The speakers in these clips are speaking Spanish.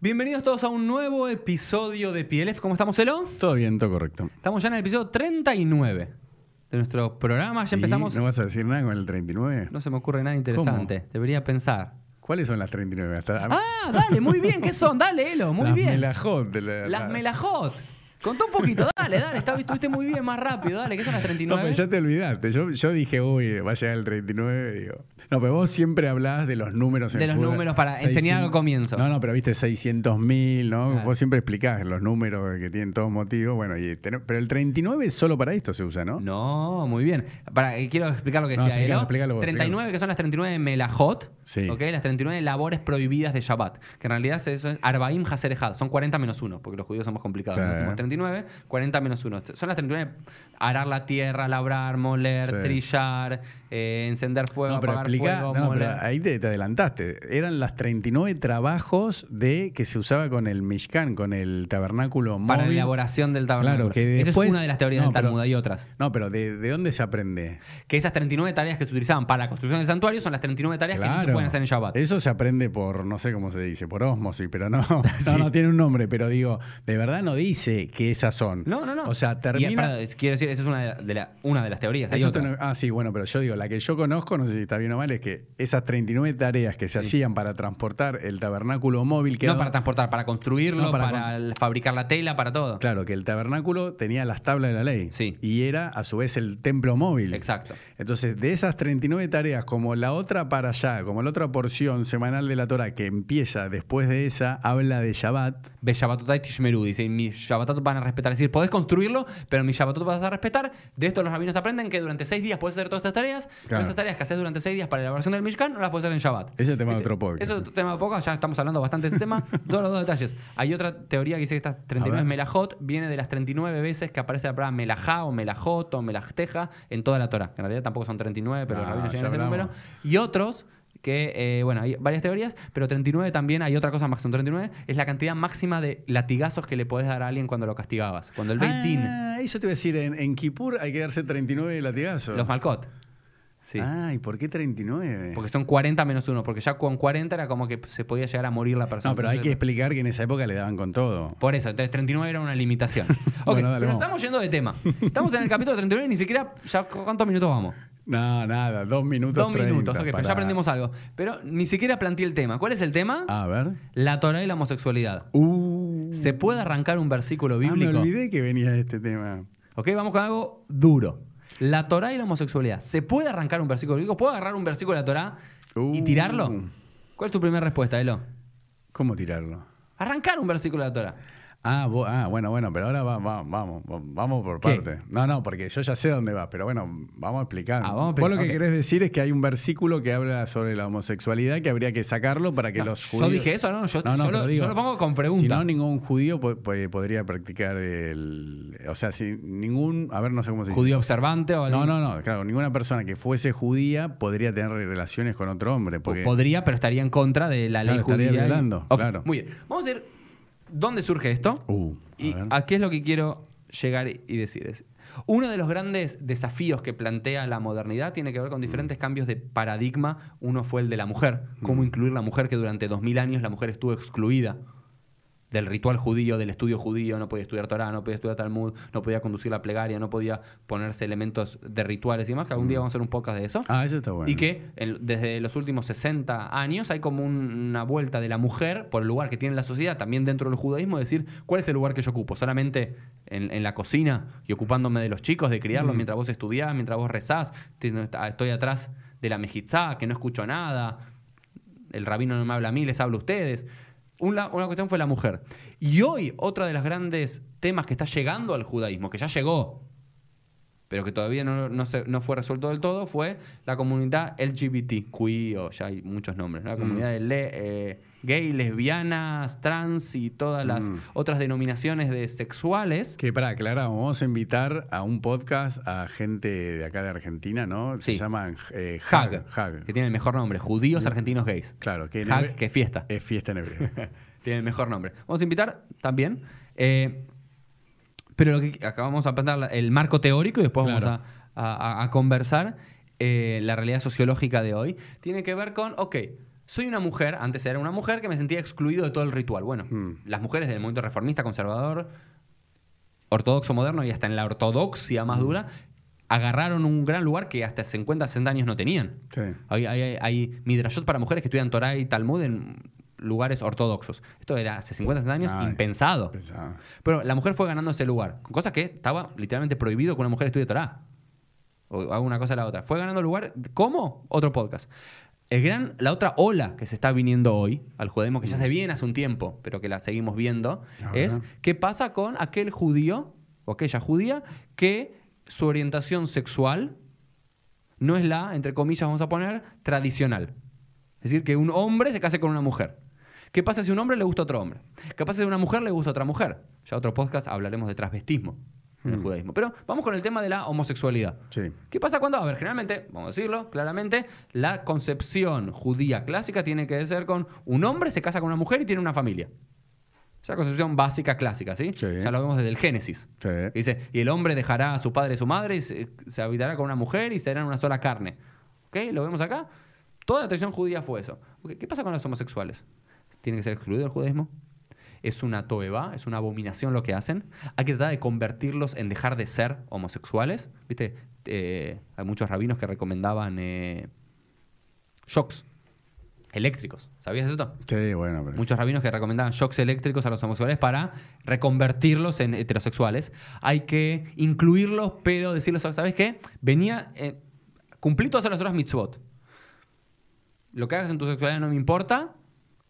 Bienvenidos todos a un nuevo episodio de PLF. ¿Cómo estamos, Elo? Todo bien, todo correcto. Estamos ya en el episodio 39 de nuestro programa. Ya ¿Y empezamos. ¿No vas a decir nada con el 39? No se me ocurre nada interesante. Debería pensar. ¿Cuáles son las 39? Hasta, Ah, dale, muy bien. ¿Qué son? Dale, Elo, muy las bien. melajot la- Las la- melajot. Contá un poquito, dale, dale. Está- Estuviste muy bien, más rápido. Dale, ¿qué son las No, 39? pero ya te olvidaste. Yo, yo dije, uy, va a llegar el 39. Digo. No, pero vos siempre hablás de los números. en De los números para enseñar al comienzo. No, no, pero viste 600 mil, ¿no? Claro. Vos siempre explicás los números que tienen todos motivos. Bueno, y ten- pero el 39 es solo para esto se usa, ¿no? No, muy bien. Para, eh, quiero explicar lo que No, decía explícalo, Elo. explícalo vos, 39, que son las 39 melajot. Sí. ¿ok? Las 39 labores prohibidas de Shabbat. Que en realidad eso es Arbaim Haser Ejad. Son 40 menos 1, porque los judíos somos complicados. Sí. 39, 40 menos 1. Son las 39. Arar la tierra, labrar, moler, Sí. trillar, eh, encender fuego, No, pero apagar explica, fuego, no, moler. pero ahí te, te adelantaste. Eran las 39 trabajos de que se usaba con el Mishkan, con el tabernáculo Para la móvil. elaboración del tabernáculo. Claro, que Esa es una de las teorías no, del Talmud, hay otras. No, pero ¿de, de dónde se aprende? Que esas 39 tareas que se utilizaban para la construcción del santuario son las 39 tareas que no se pueden hacer en Shabbat. Eso se aprende por, no sé cómo se dice, por osmosis, pero no, no, no tiene un nombre, pero digo, de verdad no dice que esas son. No, no, no. O sea, Y, termina... para- quiero decir, esa es una de, la- una de las teorías. Hay ah, sí, bueno, pero yo digo, la que yo conozco, no sé si está bien o mal, es que esas 39 tareas que se hacían para transportar el tabernáculo móvil No para transportar, para construirlo, No, para, fabricar la tela, para todo. Claro, que el tabernáculo tenía las tablas de la ley. Sí. Y era a su vez el templo móvil. Exacto. Entonces, de esas 39 tareas, como la otra para allá, como la otra porción semanal de la Torah que empieza después de esa, habla de Shabbat. Shabbatotai Tishmeru, dice, Shabbatot van a respetar. Es decir, podés construirlo, pero mis Shabbatot vas a respetar. De esto los rabinos aprenden que durante seis días puedes hacer todas estas tareas. pero Claro. Estas tareas que haces durante seis días para la elaboración del Mishkan no las puedes hacer en Shabbat. Ese es el tema de otro podcast. Eso es otro tema de podcast, ya estamos hablando bastante de este tema. Todos los dos detalles. Hay otra teoría que dice que estas 39 ver. melajot viene de las 39 veces que aparece la palabra melajá o melajot o melajteja en toda la Torah. En realidad tampoco son 39, pero los No, rabinos llegan a ese hablamos. número. Y otros que, eh, bueno, hay varias teorías, pero 39 también hay otra cosa son 39, es la cantidad máxima de latigazos que le podés dar a alguien cuando lo castigabas. Cuando el Beit Ah, eso te iba a decir, en, en Kippur hay que darse 39 latigazos. los Malkot. Sí. Ah, ¿y por qué 39? Porque son 40 menos 1, porque ya con 40 era como que se podía llegar a morir la persona. no, pero hay que explicar que en esa época le daban con todo. Por eso, entonces 39 era una limitación. Ok, Bueno, dale, pero vamos. estamos yendo de tema. Estamos en el capítulo 39 y ni siquiera, ya, ¿cuántos minutos vamos? No, nada, dos minutos. Dos 30, minutos, ok, pero ya aprendimos algo. Pero ni siquiera planteé el tema. ¿Cuál es el tema? A ver. La Torah y la homosexualidad. Uh, ¿Se puede arrancar un versículo ah, me bíblico? olvidé que venía este tema. ok, vamos con algo duro. La Torah y la homosexualidad. ¿Se puede arrancar un versículo bíblico? ¿Puedo agarrar un versículo de la Torah y Uh. tirarlo? ¿Cuál es tu primera respuesta, Elo? ¿Cómo tirarlo? Arrancar un versículo de la Torah. Ah, vo- ah, bueno, bueno, pero ahora va- va- vamos, va- vamos por ¿Qué? parte. No, no, porque yo ya sé dónde va, pero bueno, vamos a explicar. Ah, vamos a Vos lo que querés decir es que hay un versículo que habla sobre la homosexualidad que habría que sacarlo para que No, los yo judíos. dije eso, no, yo- yo lo- yo lo pongo con pregunta. Si no, ningún judío po- po- podría practicar el. O sea, si ningún. A ver, no sé cómo se dice. Judío observante o No, alguien- no, no, claro, ninguna persona que fuese judía podría tener relaciones con otro hombre. Porque, Podría, pero estaría en contra de la ley Claro, estaría judía. violando, Ok, claro. Muy bien. Vamos a ver dónde surge esto. Uh, a y ver. a qué es lo que quiero llegar y decir. Uno de los grandes desafíos que plantea la modernidad tiene que ver con diferentes cambios de paradigma. Uno fue el de la mujer. Cómo Mm. incluir la mujer, que durante dos mil años la mujer estuvo excluida del ritual judío, del estudio judío, no podía estudiar Torah, no podía estudiar Talmud, no podía conducir la plegaria, no podía ponerse elementos de rituales y demás, que algún día vamos a hacer un podcast de eso. Ah, eso está bueno. Y que en- desde los últimos 60 años hay como un- una vuelta de la mujer por el lugar que tiene la sociedad, también dentro del judaísmo, decir, ¿cuál es el lugar que yo ocupo? ¿Solamente en, en la cocina y ocupándome de los chicos, de criarlos mientras vos estudiás, mientras vos rezás? Estoy atrás de la mejitzá, que no escucho nada, el rabino no me habla a mí, les hablo a ustedes. Una, una cuestión fue la mujer. Y hoy, otra de los grandes temas que está llegando al judaísmo, que ya llegó, pero que todavía no, no, se- no fue resuelto del todo, fue la comunidad LGBTQI, o ya hay muchos nombres, ¿no? la comunidad de le- eh, gay, lesbianas, trans y todas las Mm. otras denominaciones de sexuales. Que para aclarar, vamos a invitar a un podcast a gente de acá de Argentina, ¿no? Se Sí. llaman eh, Hag, Hag. Que tiene el mejor nombre, Judíos Argentinos Gays. Claro, que Hag, que fiesta. es fiesta en hebreo. Tiene el mejor nombre. Vamos a invitar también. eh, pero lo que acabamos de plantear el marco teórico y después Claro. vamos a, a- a conversar. eh, la realidad sociológica de hoy tiene que ver con, ok, soy una mujer, antes era una mujer que me sentía excluido de todo el ritual. Bueno, Mm. las mujeres del movimiento reformista, conservador, ortodoxo moderno y hasta en la ortodoxia más dura, agarraron un gran lugar que hasta 50, 60 años no tenían. Sí. Hay, hay, hay midrashot para mujeres que estudian Torah y Talmud en lugares ortodoxos. Esto era hace 50, 60 años Ay. impensado. Pero la mujer fue ganando ese lugar, con cosas que estaba literalmente prohibido que una mujer estudie Torah. O haga una cosa a la otra. Fue ganando lugar. ¿Cómo? Otro podcast. El gran, la otra ola que se está viniendo hoy al judaísmo, que ya se viene hace un tiempo, pero que la seguimos viendo, es qué pasa con aquel judío o aquella judía que su orientación sexual no es la, entre comillas, vamos a poner, tradicional. Es decir, que un hombre se case con una mujer. ¿Qué pasa si a un hombre le gusta a otro hombre? ¿Qué pasa si a una mujer le gusta a otra mujer? Ya otro podcast hablaremos de transvestismo en el Mm. judaísmo. Pero vamos con el tema de la homosexualidad. Sí. ¿Qué pasa cuando? A ver, generalmente, vamos a decirlo claramente, la concepción judía clásica tiene que ser con un hombre se casa con una mujer y tiene una familia. Esa concepción básica clásica, ¿sí? Sí. Ya lo vemos desde el Génesis. Sí. Que Dice, y el hombre dejará a su padre y su madre y se, se habitará con una mujer y serán una sola carne. ¿Ok? ¿Lo vemos acá? Toda la tradición judía fue eso. ¿Qué pasa con los homosexuales? ¿Tiene que ser excluido del judaísmo? ¿Es una toeba? ¿Es una abominación lo que hacen? ¿Hay que tratar de convertirlos en dejar de ser homosexuales? ¿Viste? Eh, hay muchos rabinos que recomendaban eh, shocks eléctricos. ¿Sabías esto? Sí, bueno, pero. Muchos rabinos que recomendaban shocks eléctricos a los homosexuales para reconvertirlos en heterosexuales. Hay que incluirlos, pero decirles, ¿sabes qué? Venía, eh, cumplí todas las otras mitzvot. Lo que hagas en tu sexualidad no me importa,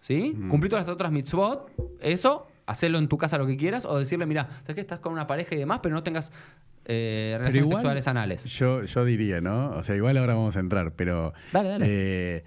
¿sí? Mm. Cumplí todas las otras mitzvot, eso, hacerlo en tu casa lo que quieras, o decirle, mira, ¿sabes qué? Estás con una pareja y demás, pero no tengas eh, relaciones igual, sexuales anales. Yo, yo diría, ¿no? O sea, igual ahora vamos a entrar, pero. Dale, dale. eh,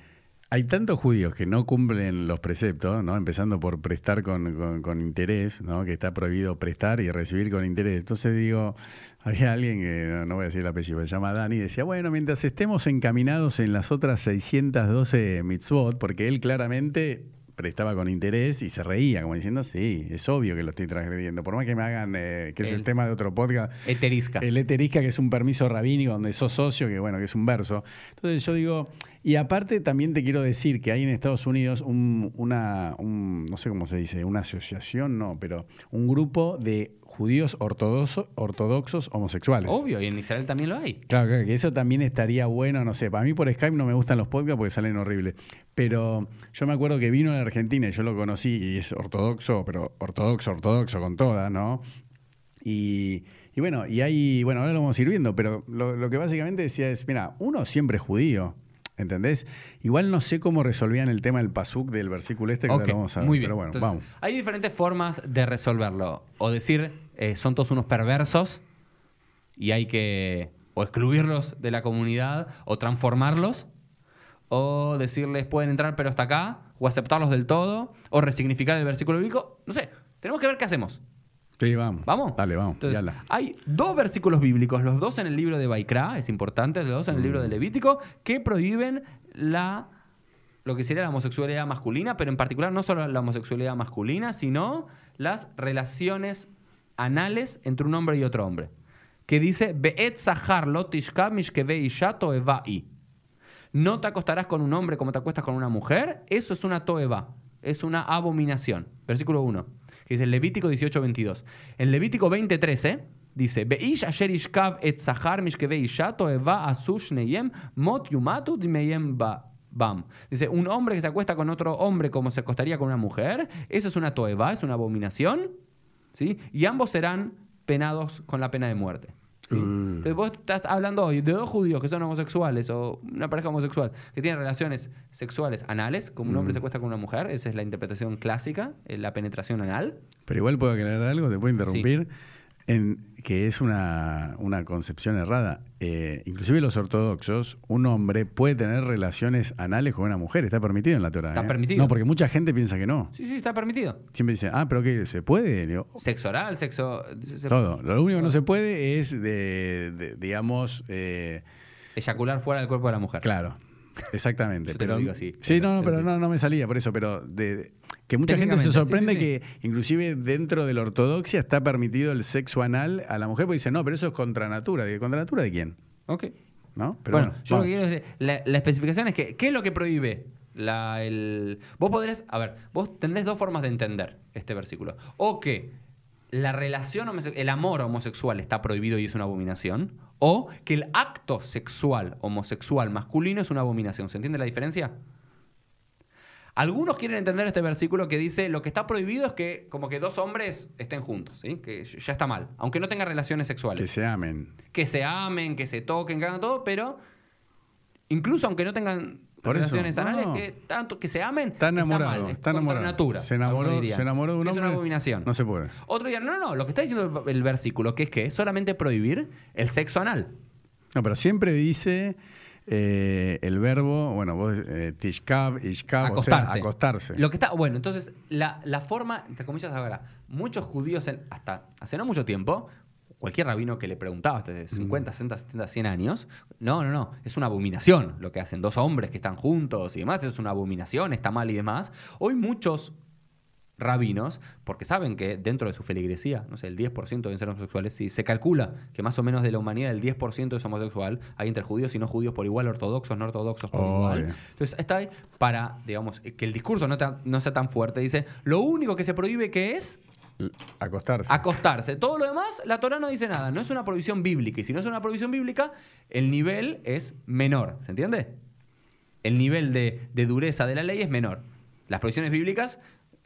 hay tantos judíos que no cumplen los preceptos, ¿no? Empezando por prestar con, con- con interés, ¿no? Que está prohibido prestar y recibir con interés. Entonces digo, había alguien que, no, no voy a decir el apellido, se llama Dani, decía, bueno, mientras estemos encaminados en las otras 612 mitzvot, porque él claramente prestaba con interés y se reía, como diciendo, sí, es obvio que lo estoy transgrediendo. Por más que me hagan, eh, que es el El- tema de otro podcast, Eterisca. el eterisca, que es un permiso rabínico donde sos socio, que bueno, que es un verso. Entonces yo digo, y aparte también te quiero decir que hay en Estados Unidos un- una, un- no sé cómo se dice, una asociación, no, pero un grupo de judíos ortodoxos, ortodoxos homosexuales. Obvio, y en Israel también lo hay. Claro, claro, que eso también estaría bueno, no sé, para mí por Skype no me gustan los podcasts porque salen horribles, pero yo me acuerdo que vino a la Argentina y yo lo conocí y es ortodoxo, pero ortodoxo, ortodoxo con toda, ¿no? Y, y bueno, y hay, bueno, ahora lo vamos a ir viendo, pero lo, lo que básicamente decía es, mira, uno siempre es judío, ¿entendés? Igual no sé cómo resolvían el tema del pasuk del versículo este, que ahora Ok, lo vamos a ver, muy bien. pero bueno, Entonces, vamos. Hay diferentes formas de resolverlo. O decir, eh, son todos unos perversos y hay que o excluirlos de la comunidad o transformarlos. O decirles, pueden entrar pero hasta acá. O aceptarlos del todo. O resignificar el versículo bíblico. No sé, tenemos que ver qué hacemos. Sí, vamos. ¿Vamos? Dale, vamos. Entonces, hay dos versículos bíblicos, los dos en el libro de Baikra, es importante, los dos en el Mm. libro de Levítico, que prohíben la lo que sería la homosexualidad masculina, pero en particular no solo la homosexualidad masculina, sino las relaciones anales entre un hombre y otro hombre. Que dice, Be'et lo. No te acostarás con un hombre como te acuestas con una mujer. Eso es una toeva. Es una abominación. Versículo 1. Que dice Levítico 18:22. En Levítico 20:13 dice: Beish asher ishkav et isha toeva asush neyem mot yumatu dimeyem ba. Bam. Dice, un hombre que se acuesta con otro hombre como se acostaría con una mujer, eso es una toeva, es una abominación, ¿sí? Y ambos serán penados con la pena de muerte. ¿Sí? Mm. Entonces vos estás hablando hoy de dos judíos que son homosexuales o una pareja homosexual que tienen relaciones sexuales anales, como un hombre Mm. se acuesta con una mujer, esa es la interpretación clásica, eh, la penetración anal. Pero igual puedo aclarar algo, te puedo interrumpir, en que es una, una concepción errada. Eh, inclusive los ortodoxos, un hombre puede tener relaciones anales con una mujer, está permitido en la Torah. Está ¿eh? permitido. No, porque mucha gente piensa que no. Sí, sí, está permitido. Siempre dice, ah, pero ¿qué? ¿Se puede? Digo, Sexo oral, sexo... se- todo. Lo único que no se puede es, de, de- digamos, eh, Eyacular fuera del cuerpo de la mujer. claro. Exactamente. Yo te lo digo así. Sí, no, no, pero no, no me salía por eso, pero de, de- que mucha gente se sorprende sí, sí. que inclusive dentro de la ortodoxia está permitido el sexo anal a la mujer porque dice, no, pero eso es contra natura. ¿Contra natura de quién? Ok. ¿No? Pero bueno, yo lo que quiero es... La, la especificación es que, ¿qué es lo que prohíbe La, el, vos podrés, a ver, vos tenés dos formas de entender este versículo. O que la relación, el amor homosexual está prohibido y es una abominación. O que el acto sexual homosexual masculino es una abominación. ¿Se entiende la diferencia? Algunos quieren entender este versículo que dice lo que está prohibido es que como que dos hombres estén juntos, ¿sí? que ya está mal, aunque no tengan relaciones sexuales Que se amen. que se amen, que se toquen, que hagan todo, pero incluso aunque no tengan Por eso, relaciones anales, no. que tanto que se amen, Está enamorado. mal, es está enamorado. natura, se, enamoró, se enamoró de un hombre. Es una abominación. No se puede. Otro día, no, no, no, lo que está diciendo el, versículo, que es que solamente prohibir el sexo anal. No, pero siempre dice eh, el verbo, bueno, vos, eh, tishkab, ishkab, o sea, acostarse. acostarse. Lo que está, bueno, entonces la, la forma, entre comillas ahora, muchos judíos en- hasta hace no mucho tiempo, cualquier rabino que le preguntaba, hasta de 50, 60, 70, 100 años, no, no, no, es una abominación lo que hacen dos hombres que están juntos y demás, es una abominación, está mal y demás. Hoy muchos rabinos, porque saben que dentro de su feligresía, no sé, el 10% deben ser homosexuales, si se calcula que más o menos de la humanidad el 10% es homosexual, hay entre judíos y no judíos por igual, ortodoxos, no ortodoxos por igual. Entonces está ahí para, digamos, que el discurso no, sea tan fuerte. Dice, lo único que se prohíbe que es Acostarse. acostarse. Todo lo demás, la Torah no dice nada. No es una prohibición bíblica. Y si no es una prohibición bíblica, el nivel es menor. ¿Se entiende? El nivel de, de dureza de la ley es menor. Las prohibiciones bíblicas,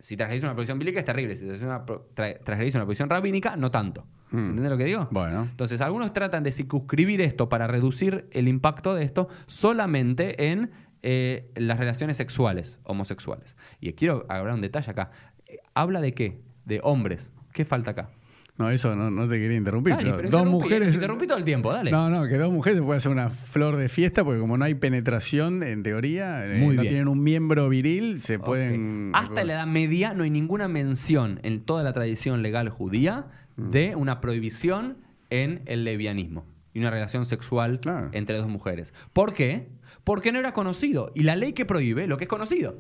si trasgredís una prohibición bíblica, es terrible. Si una, pro- tra- una prohibición rabínica, no tanto. Mm. ¿Entiendes lo que digo? Bueno. Entonces, algunos tratan de circunscribir esto para reducir el impacto de esto solamente en eh, las relaciones sexuales, homosexuales. Y quiero hablar un detalle acá. Eh, ¿Habla de qué? De hombres. ¿Qué falta acá? No, eso no, no te quería interrumpir. Dale, pero pero dos interrumpí, mujeres. te interrumpí todo el tiempo, dale. No, no, que dos mujeres se puede hacer una flor de fiesta porque como no hay penetración, en teoría, eh, no bien. tienen un miembro viril, se pueden. Hasta la Edad Media no hay ninguna mención en toda la tradición legal judía Mm. de una prohibición en el lesbianismo y una relación sexual Claro. entre dos mujeres. ¿Por qué? Porque no era conocido. Y la ley que prohíbe lo que es conocido.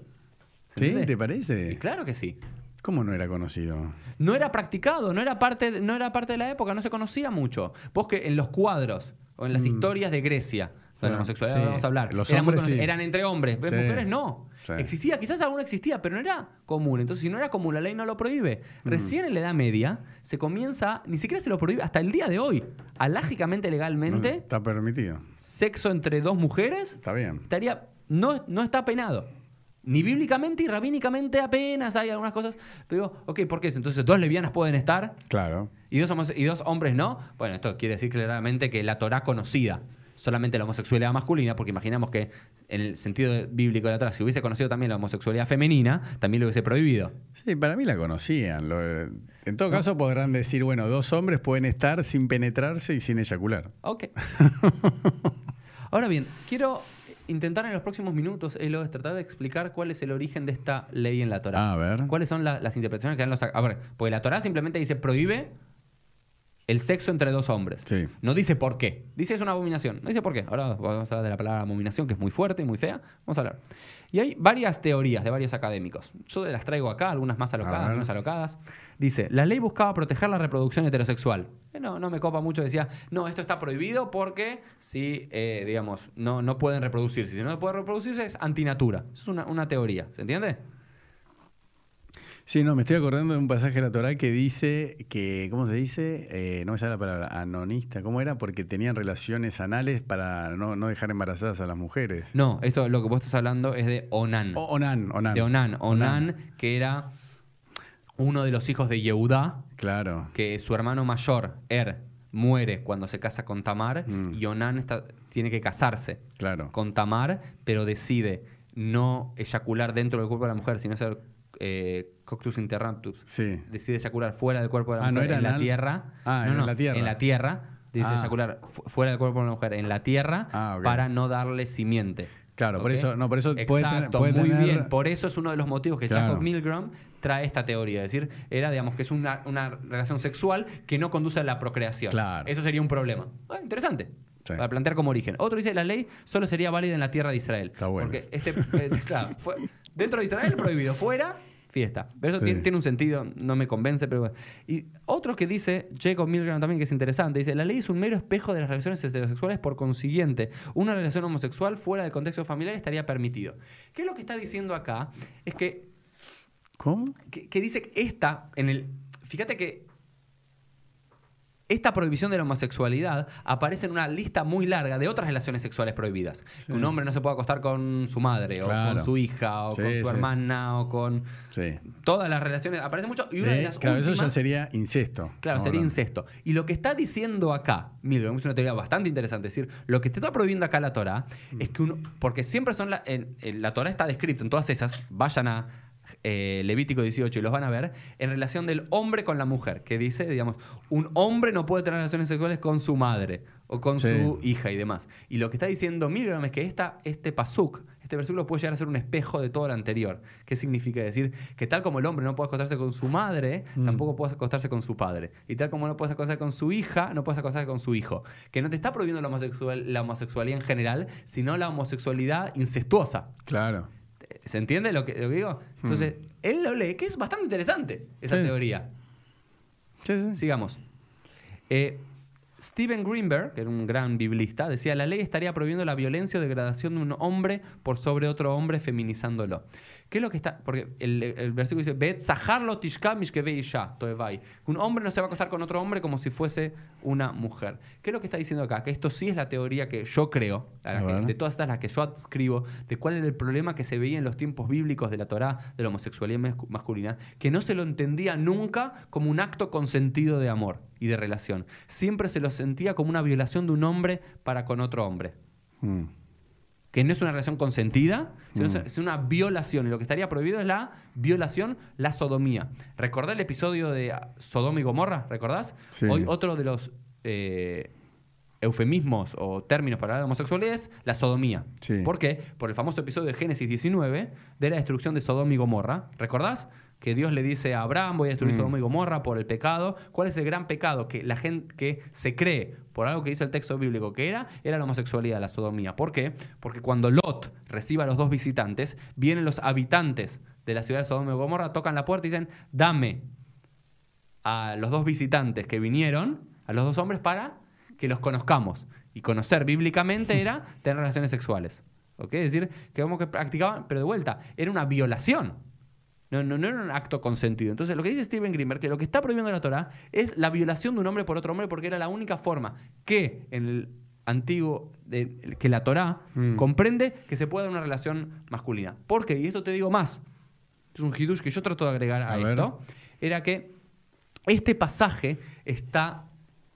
¿Se ¿Sí? ¿Te Y parece? claro que sí. ¿Cómo no era conocido? No era practicado, no era parte de, no era parte de la época, no se conocía mucho. Vos que en los cuadros o en las historias de Grecia, Mm. Bueno, la homosexualidad sí, vamos a hablar, los eran, hombres sí. eran entre hombres. Sí. mujeres no. Existía, quizás alguno existía, pero no era común. Entonces, si no era común, la ley no lo prohíbe. Mm. Recién en la Edad Media se comienza, ni siquiera se lo prohíbe, hasta el día de hoy, alágicamente, No, legalmente, está permitido. sexo entre dos mujeres Está bien. estaría no, no está penado. Ni bíblicamente y rabínicamente apenas hay algunas cosas. Pero digo, ok, ¿por qué? Entonces, dos lesbianas pueden estar Claro. y dos, homose- y dos hombres no. Bueno, esto quiere decir claramente que la Torah conocida solamente la homosexualidad masculina, porque imaginamos que en el sentido bíblico de la Torah, si hubiese conocido también la homosexualidad femenina, también lo hubiese prohibido. Sí, para mí la conocían. Lo- en todo caso podrán decir, bueno, dos hombres pueden estar sin penetrarse y sin eyacular. Ok. Ahora bien, quiero intentar en los próximos minutos, Elo, es tratar de explicar cuál es el origen de esta ley en la Torah. A ver. ¿Cuáles son la- las interpretaciones que dan los... A ver, porque la Torah simplemente dice prohíbe el sexo entre dos hombres. Sí. No dice por qué. Dice es una abominación. No dice por qué. Ahora vamos a hablar de la palabra abominación, que es muy fuerte y muy fea. Vamos a hablar. Y hay varias teorías de varios académicos. Yo las traigo acá, algunas más alocadas, algunas alocadas. Dice, la ley buscaba proteger la reproducción heterosexual. Eh, No, no me copa mucho. Decía, no, esto está prohibido porque si, eh, digamos, no, no pueden reproducirse. Si no pueden reproducirse es antinatura. Es una, una teoría. ¿Se entiende? Sí, no, me estoy acordando de un pasaje de la Torah que dice que, ¿cómo se dice? Eh, no me sale la palabra, anonista. ¿Cómo era? Porque tenían relaciones anales para no, no dejar embarazadas a las mujeres. No, esto lo que vos estás hablando es de Onan. O- Onan, Onan. de Onan. Onan, que era uno de los hijos de Yehudá, Claro. que su hermano mayor, Er, muere cuando se casa con Tamar, Mm. y Onan está- tiene que casarse Claro. con Tamar, pero decide no eyacular dentro del cuerpo de la mujer, sino ser eh, coctus interruptus. Sí. Decide eyacular fuera del cuerpo de la Ah, ¿no mujer, en la tierra. Ah, No, en no, la tierra. En la tierra. Dice Ah. eyacular fu- fuera del cuerpo de la mujer, en la tierra, Ah, para no darle simiente. Claro, por eso- no, por eso puede tener- Exacto, puede muy tener- bien. Por eso es uno de los motivos que Claro. Jacob Milgram trae esta teoría. Es decir, era, digamos, que es una, una relación sexual que no conduce a la procreación. Claro. Eso sería un problema. Ah, interesante. Sí. Para plantear como origen. Otro dice, la ley solo sería válida en la tierra de Israel. Está bueno. Porque este, eh, claro, fue- dentro de Israel prohibido. Fuera, fiesta. Pero eso Sí. tiene, un sentido, no me convence, pero bueno. Y otro que dice, Jacob Milgram también, que es interesante, dice, la ley es un mero espejo de las relaciones heterosexuales, por consiguiente, una relación homosexual fuera del contexto familiar estaría permitido. ¿Qué es lo que está diciendo acá? Es que ¿Cómo? que, que dice que esta, en el. Fíjate que esta prohibición de la homosexualidad aparece en una lista muy larga de otras relaciones sexuales prohibidas. Que un hombre no se puede acostar con su madre, o con su hija, o Sí, con su sí. hermana, o con. Sí. Todas las relaciones. Aparece mucho. Y una de Eh, las claro, eso ya sería incesto. Claro, sería hablando. incesto. Y lo que está diciendo acá, Milgram, es una teoría bastante interesante, es decir, lo que te está prohibiendo acá la Torah Mm. es que uno, porque siempre son, la, en- en la Torah está descrito en todas esas, vayan a eh, Levítico 18 y los van a ver, en relación del hombre con la mujer, que dice, digamos, un hombre no puede tener relaciones sexuales con su madre o con Sí. su hija y demás. Y lo que está diciendo Milgram es que esta, este pasuk, este versículo puede llegar a ser un espejo de todo lo anterior. ¿Qué significa decir? Que tal como el hombre no puede acostarse con su madre, Mm. tampoco puede acostarse con su padre. Y tal como no puedes acostarse con su hija, no puedes acostarse con su hijo. Que no te está prohibiendo la, homosexual, la homosexualidad en general, sino la homosexualidad incestuosa. Claro. ¿Se entiende lo que, lo que digo? Entonces, él lo lee, que es bastante interesante esa Sí. teoría. Sí, sí. Sigamos. Eh, Steven Greenberg, que era un gran biblista, decía, la ley estaría prohibiendo la violencia o degradación de un hombre por sobre otro hombre feminizándolo. ¿Qué es lo que está? Porque el, el versículo dice, "Bet isha toevai". Un hombre no se va a acostar con otro hombre como si fuese una mujer. ¿Qué es lo que está diciendo acá? Que esto sí es la teoría que yo creo, la que- de todas estas las que yo adscribo, de cuál era el problema que se veía en los tiempos bíblicos de la Torá de la homosexualidad mascu- masculina, que no se lo entendía nunca como un acto consentido de amor y de relación. Siempre se lo sentía como una violación de un hombre para con otro hombre. Mm. Que no es una relación consentida, sino Mm. es una violación. Y lo que estaría prohibido es la violación, la sodomía. ¿Recordás el episodio de Sodoma y Gomorra? ¿Recordás? Sí. Hoy otro de los eh, eufemismos o términos para hablar de homosexualidad es la sodomía. Sí. ¿Por qué? Por el famoso episodio de Génesis 19 de la destrucción de Sodoma y Gomorra. ¿Recordás? Que Dios le dice a Abraham, voy a destruir Mm. Sodoma y Gomorra por el pecado. ¿Cuál es el gran pecado? Que la gente que se cree por algo que dice el texto bíblico que era, era la homosexualidad, la sodomía. ¿Por qué? Porque cuando Lot recibe a los dos visitantes, vienen los habitantes de la ciudad de Sodoma y Gomorra, tocan la puerta y dicen, dame a los dos visitantes que vinieron, a los dos hombres, para que los conozcamos. Y conocer bíblicamente era tener relaciones sexuales. ¿Ok? Es decir, que como que practicaban, pero de vuelta, era una violación. No, no, no era un acto consentido. Entonces, lo que dice Steven Greenberg, que lo que está prohibiendo la Torah es la violación de un hombre por otro hombre, porque era la única forma que en el antiguo, de- que la Torah Mm. comprende que se puede dar una relación masculina. ¿Por qué? Y esto te digo más. Es un hidush que yo trato de agregar a, esto. Era que este pasaje está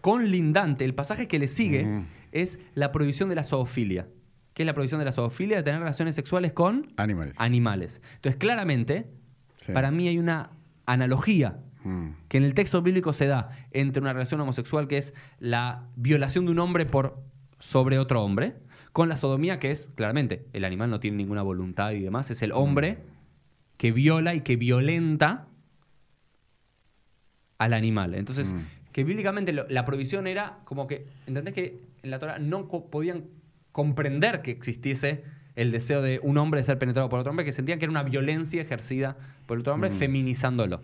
conlindante. El pasaje que le sigue Ujú. es la prohibición de la zoofilia. ¿Qué es la prohibición de la zoofilia? De tener relaciones sexuales con Animales. animales. Entonces, claramente, Sí. para mí hay una analogía Mm. que en el texto bíblico se da entre una relación homosexual que es la violación de un hombre por sobre otro hombre, con la sodomía que es, claramente, el animal no tiene ninguna voluntad y demás, es el hombre que viola y que violenta al animal. Entonces, Mm. que bíblicamente lo- la prohibición era como que, ¿entendés que en la Torah no co- podían comprender que existiese el deseo de un hombre de ser penetrado por otro hombre, que sentían que era una violencia ejercida por otro hombre, feminizándolo.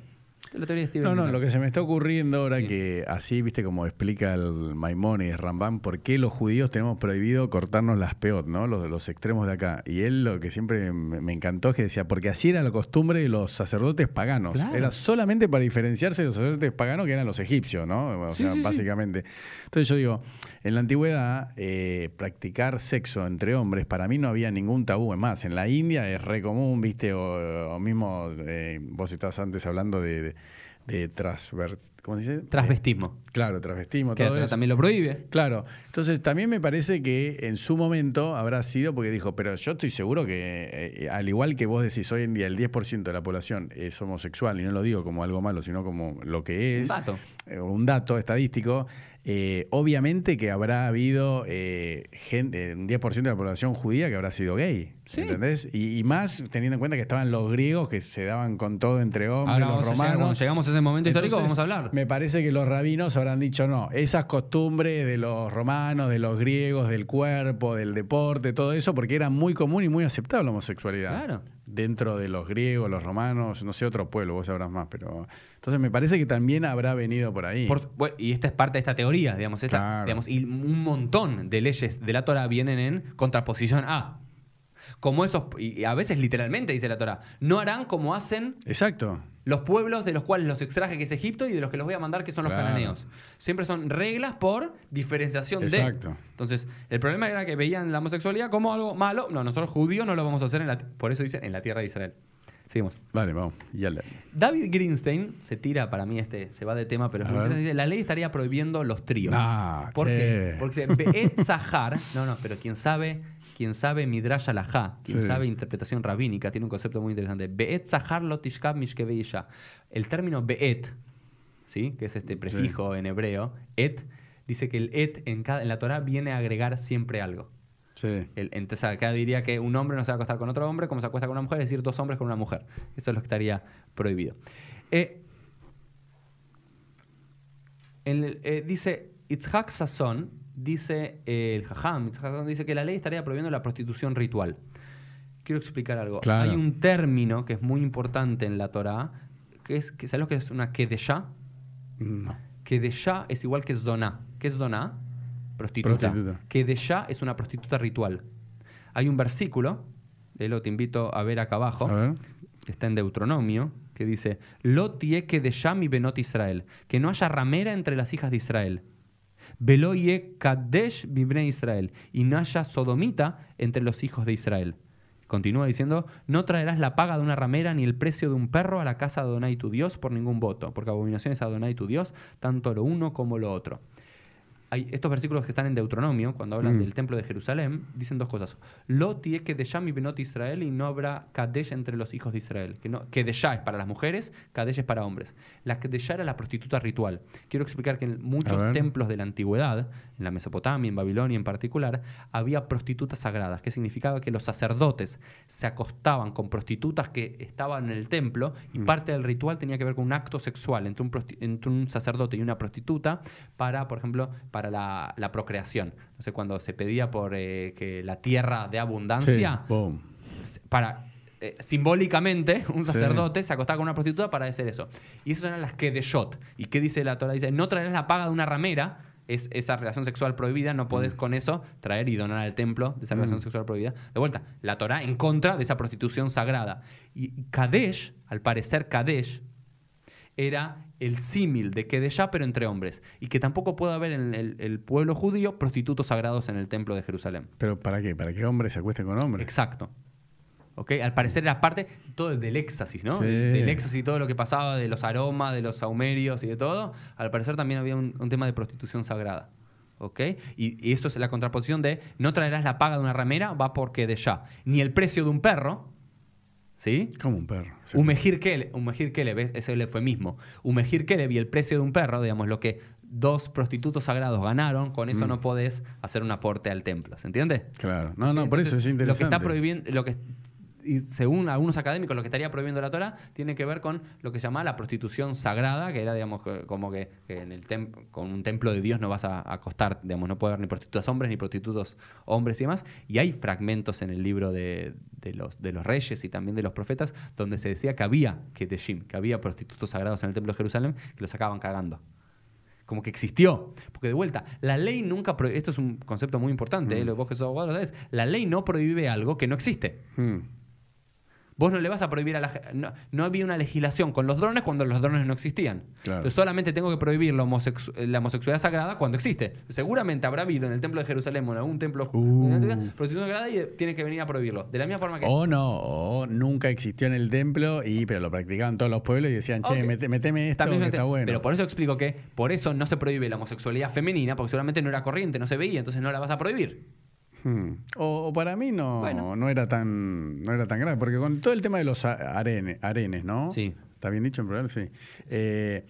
Es la teoría de Steven No, no, lo que se me está ocurriendo ahora Sí. que así, viste, como explica el Maimónides, Rambam, por qué los judíos tenemos prohibido cortarnos las peot, ¿no? Los, los extremos de acá. Y él lo que siempre me, encantó es que decía, porque así era la costumbre de los sacerdotes paganos. Claro. Era solamente para diferenciarse de los sacerdotes paganos que eran los egipcios, ¿no? O Sí, sea, sí, sí. básicamente. Entonces yo digo, en la antigüedad, eh, practicar sexo entre hombres, para mí no había ningún tabú. Es más, en la India es re común, viste, o, o mismo, eh, vos estabas antes hablando de, de, de transver- ¿cómo se dice? Transvestismo. Eh, claro, transvestismo, que todo eso. también lo prohíbe. Claro, entonces también me parece que en su momento habrá sido porque dijo, pero yo estoy seguro que eh, al igual que vos decís hoy en día el 10% de la población es homosexual, y no lo digo como algo malo, sino como lo que es, Un dato. eh, un dato estadístico, eh, obviamente que habrá habido eh, gente, un 10% de la población judía que habrá sido gay, Sí. ¿entendés? Y, y más teniendo en cuenta que estaban los griegos que se daban con todo entre hombres, Ahora los vamos a llegar- romanos. cuando llegamos a ese momento histórico, vamos a hablar. Me parece que los rabinos habrán dicho no. Esas costumbres de los romanos, de los griegos, del cuerpo, del deporte, todo eso, porque era muy común y muy aceptable la homosexualidad. Claro. Dentro de los griegos, los romanos, no sé, otro pueblo, vos sabrás más, pero... Entonces me parece que también habrá venido por ahí. Por- bueno, y esta es parte de esta teoría, digamos, esta- Claro. digamos, y un montón de leyes de la Torah vienen en contraposición a. Como esos, y a veces literalmente dice la Torah, no harán como hacen Exacto. los pueblos de los cuales los extraje, que es Egipto, y de los que los voy a mandar, que son los Claro. cananeos. Siempre son reglas por diferenciación Exacto. de. Entonces, el problema era que veían la homosexualidad como algo malo. No, nosotros judíos no lo vamos a hacer en la. Por eso dicen en la tierra de Israel. Seguimos. Vale, vamos. Ya le... David Greenstein se tira, para mí, este, se va de tema, pero dice, la ley estaría prohibiendo los tríos. Ah, ¿Por che. qué? Porque Be'et Zahar, no, no, pero quien sabe, quien sabe Midrash Alajá, quien Sí. sabe interpretación rabínica, tiene un concepto muy interesante. Be'et Zahar lo tishkab mishkeve isha. El término Be'et, ¿sí? que es este prefijo en hebreo, et, dice que el et en, cada, en la Torah viene a agregar siempre algo. Sí. El- entonces acá diría que un hombre no se va a acostar con otro hombre como se acuesta con una mujer, es decir, dos hombres con una mujer. Esto es lo que estaría prohibido. Eh, el- eh, dice Itzhak Sasson, dice eh, el Jajam, dice que la ley estaría prohibiendo la prostitución ritual. Quiero explicar algo. Claro. Hay un término que es muy importante en la Torah, que es, que, ¿sabes lo que es una kedeshá? No. Kedeshá es igual que zoná. ¿Qué es zoná? Prostituta. Prostituta. Kedeshá es una prostituta ritual. Hay un versículo, lo te invito a ver acá abajo, ver. está en Deuteronomio, que dice, Lo tie Kedeshá mi benot Israel, que no haya ramera entre las hijas de Israel. Velo ye Kadesh bibne Israel, y no haya sodomita entre los hijos de Israel. Continúa diciendo, no traerás la paga de una ramera ni el precio de un perro a la casa de Adonai tu Dios por ningún voto, porque abominación es Adonai tu Dios, tanto lo uno como lo otro. Hay estos versículos que están en Deuteronomio, cuando hablan Mm. del templo de Jerusalén, dicen dos cosas. Lo tie que de mi benot Israel y no habrá Kadesh entre los hijos de Israel. Que, no, que es para las mujeres, Kadesh es para hombres. La Kedeshá era la prostituta ritual. Quiero explicar que en muchos templos de la antigüedad, en la Mesopotamia, en Babilonia en particular, había prostitutas sagradas, que significaba que los sacerdotes se acostaban con prostitutas que estaban en el templo y Mm. parte del ritual tenía que ver con un acto sexual entre un, entre un sacerdote y una prostituta para, por ejemplo, para la, la procreación. Sé, cuando se pedía por eh, que la tierra de Sí. abundancia, Boom. para eh, simbólicamente un Sí. sacerdote se acostaba con una prostituta para hacer eso. Y esas eran las que de shot. ¿Y qué dice la Torah? Dice, no traerás la paga de una ramera, es esa relación sexual prohibida, no podés Mm. con eso traer y donar al templo de esa relación sexual prohibida. De vuelta, la Torah en contra de esa prostitución sagrada. Y Kadesh, al parecer Kadesh, era el símil de Kedeshá, pero entre hombres. Y que tampoco puede haber en el, el pueblo judío prostitutos sagrados en el templo de Jerusalén. ¿Pero para qué? ¿Para que hombres se acuesten con hombres? Exacto. ¿Ok? Al parecer era parte todo el del éxtasis, ¿no? Sí. Del, del éxtasis y todo lo que pasaba, de los aromas, de los saumerios y de todo. Al parecer también había un, un tema de prostitución sagrada. ¿Ok? Y, y eso es la contraposición de no traerás la paga de una ramera, va porque de ya. Ni el precio de un perro, ¿sí? Como un perro. Sí. Un mejir kele, un mejir kele, ¿ves? ese es el eufemismo. Un mejir kele y el precio de un perro, digamos, lo que dos prostitutos sagrados ganaron, con eso Mm. no podés hacer un aporte al templo. ¿Se entiende? Claro. No, no, por eso es interesante. Lo que está prohibiendo, lo que y según algunos académicos, lo que estaría prohibiendo la Torah tiene que ver con lo que se llama la prostitución sagrada, que era, digamos, como que, que en el con un templo de Dios no vas a acostar, digamos, no puede haber ni prostitutas hombres ni prostitutos hombres y demás. Y hay fragmentos en el libro de, de los, de los reyes y también de los profetas donde se decía que había Keteshim, que había prostitutos sagrados en el templo de Jerusalén que los acaban cagando como que existió. Porque de vuelta, la ley nunca esto es un concepto muy importante, ¿eh? Mm. vos que sos abogado lo sabés, la ley no prohíbe algo que no existe. Mm. Vos no le vas a prohibir a la gente. No, no había una legislación con los drones cuando los drones no existían. Claro. Entonces, solamente tengo que prohibir la, homosexu- la homosexualidad sagrada cuando existe. Seguramente habrá habido en el templo de Jerusalén o en algún templo Uh. prostitución sagrada y tiene que venir a prohibirlo. De la misma forma que. O no, o nunca existió en el templo, y pero lo practicaban todos los pueblos y decían, che, Ok. mete- meteme esto que está bueno. Pero por eso explico que por eso no se prohíbe la homosexualidad femenina, porque seguramente no era corriente, no se veía, entonces no la vas a prohibir. Hmm. O, o para mí no, Bueno. no era tan no era tan grave, porque con todo el tema de los arene- arenes, ¿no? Sí. ¿Está bien dicho en plural? Sí. Eh,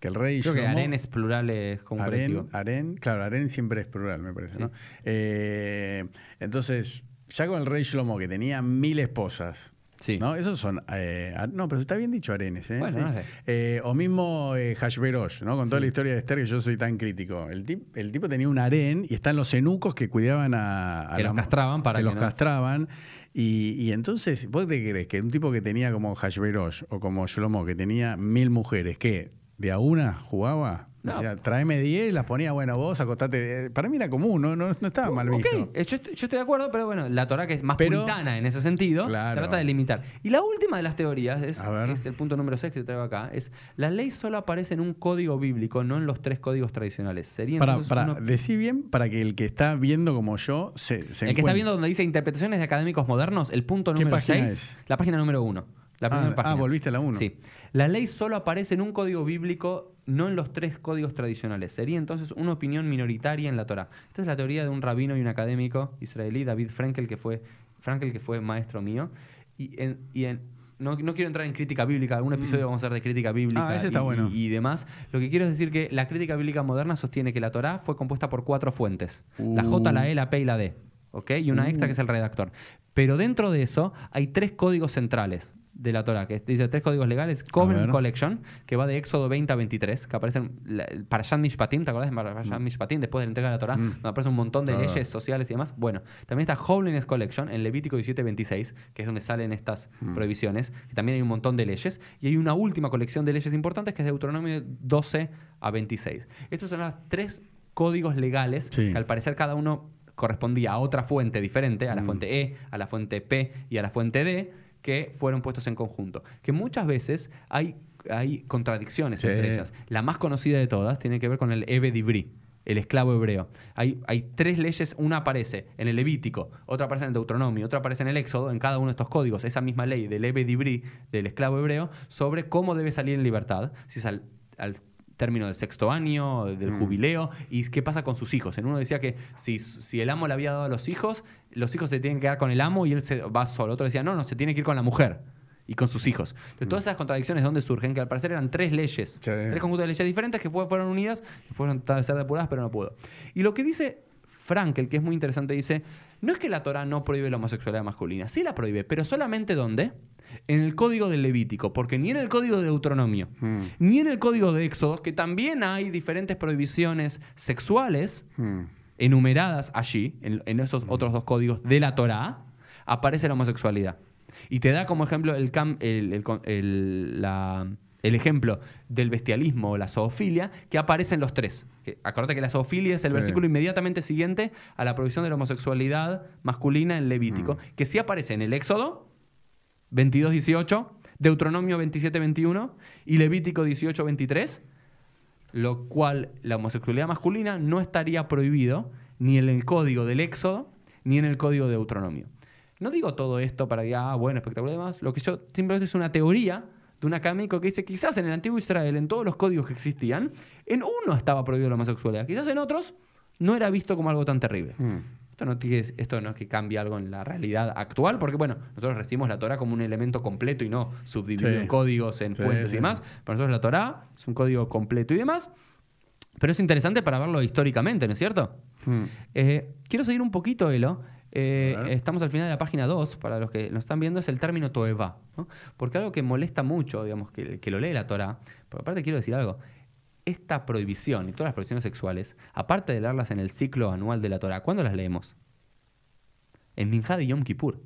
que el rey Creo que Shlomo- aren es plural es como Aren, aren, claro, aren siempre es plural, me parece, Sí. ¿no? Eh, entonces, ya con el rey Shlomo, que tenía mil esposas, Sí. ¿no? Esos son. eh, no, pero está bien dicho arenes. ¿eh? Bueno, Sí. no sé. Eh, o mismo eh, Hashverosh, ¿no? Con toda la historia de Esther, que yo soy tan crítico. El, tip- el tipo tenía un harén y están los eunucos que cuidaban a. a Que los castraban para que que los no- castraban. Y, y entonces, ¿vos te crees que un tipo que tenía como Hashverosh o como Shlomo, que tenía mil mujeres, que de a una jugaba? No. O sea, tráeme 10 y las ponía, bueno, vos acostate. Para mí era común, no, no, no estaba mal visto. Ok, eh, yo, estoy- yo estoy de acuerdo, pero bueno, la Torah que es más Pero- puritana en ese sentido, Claro. trata de limitar. Y la última de las teorías, es, es el punto número 6 que te traigo acá, es la ley solo aparece en un código bíblico, no en los tres códigos tradicionales. Sería Para, para uno- decir bien, para que el que está viendo como yo se, se el que está viendo donde dice interpretaciones de académicos modernos, el punto ¿Qué número página 6, es? la página número 1. La primera Ah, página. ah, volviste a la 1. Sí. La ley solo aparece en un código bíblico, no en los tres códigos tradicionales. Sería entonces una opinión minoritaria en la Torah. Esta es la teoría de un rabino y un académico israelí, David Frankel, que fue, Frankel, que fue maestro mío. Y, en- y en- no, no quiero entrar en crítica bíblica, algún episodio vamos a hacer de crítica bíblica Mm. Ah, ese está y, bueno. y- y demás. Lo que quiero es decir que la crítica bíblica moderna sostiene que la Torah fue compuesta por cuatro fuentes. La J, la E, la P y la D. ¿ok? Y una extra que es el redactor. Pero dentro de eso hay tres códigos centrales de la Torah, que dice tres códigos legales, Covenant. Collection, que va de Éxodo 20 a 23, que aparecen el Parashat Mishpatim, ¿te acordás de Parashat Mishpatim? Después de la entrega de la Torah, donde aparece un montón de Mm. Leyes sociales y demás. Bueno, también está Holiness Collection en Levítico 17 26, que es donde salen estas Mm. prohibiciones, y también hay un montón de leyes, y hay una última colección de leyes importantes que es Deuteronomio 12 a 26. Estos son los tres códigos legales Sí. que al parecer cada uno correspondía a otra fuente diferente, a la Mm. fuente E, a la fuente P y a la fuente D, que fueron puestos en conjunto. Que muchas veces hay, hay contradicciones Sí. entre ellas. La más conocida de todas tiene que ver con el Eve Divri, el esclavo hebreo. Hay, hay tres leyes, una aparece en el Levítico, otra aparece en el Deuteronomio, otra aparece en el Éxodo, en cada uno de estos códigos, esa misma ley del Eve Divri, del esclavo hebreo, sobre cómo debe salir en libertad, si es al, al término del sexto año, del Mm. jubileo, y qué pasa con sus hijos. En uno decía que si, si el amo le había dado a los hijos, los hijos se tienen que quedar con el amo y él se va solo. Otro decía, no, no, se tiene que ir con la mujer y con sus hijos. Entonces, todas esas contradicciones, ¿de dónde surgen? Que al parecer eran tres leyes, tres conjuntos de leyes diferentes que fueron unidas, fueron tratadas de ser depuradas, pero no pudo. Y lo que dice Frankel, que es muy interesante, dice, no es que la Torah no prohíbe la homosexualidad masculina, sí la prohíbe, pero solamente ¿dónde? En el código del Levítico, porque ni en el código de Deuteronomio, Mm. ni en el código de Éxodo, que también hay diferentes prohibiciones sexuales Mm. enumeradas allí, en, en esos otros dos códigos de la Torá, aparece la homosexualidad. Y te da como ejemplo el, cam- el, el la- el ejemplo del bestialismo o la zoofilia, que aparece en los tres. Acuérdate que la zoofilia es el Sí. versículo inmediatamente siguiente a la prohibición de la homosexualidad masculina en Levítico, que sí aparece en el Éxodo 22-18, Deuteronomio 27-21 y Levítico 18-23, lo cual la homosexualidad masculina no estaría prohibido ni en el código del Éxodo ni en el código de Deuteronomio. No digo todo esto para que, ah, bueno, espectacular y demás. Lo que yo simplemente es una teoría de un académico que dice quizás en el antiguo Israel, en todos los códigos que existían, en uno estaba prohibido la homosexualidad. Quizás en otros no era visto como algo tan terrible. Mm. Esto no, tiene- esto no es que cambie algo en la realidad actual, porque bueno, nosotros recibimos la Torah como un elemento completo y no subdividido Sí. en códigos, en Sí, fuentes sí. y demás. Para nosotros la Torah es un código completo y demás. Pero es interesante para verlo históricamente, ¿no es cierto? Mm. Eh, quiero seguir un poquito, Elo. Eh, estamos al final de la página 2, para los que nos están viendo, es el término Toeva. ¿no? Porque algo que molesta mucho, digamos, que, que lo lee la Torah, por aparte quiero decir algo, esta prohibición y todas las prohibiciones sexuales, aparte de leerlas en el ciclo anual de la Torah, ¿cuándo las leemos? En Minjá de Yom Kippur.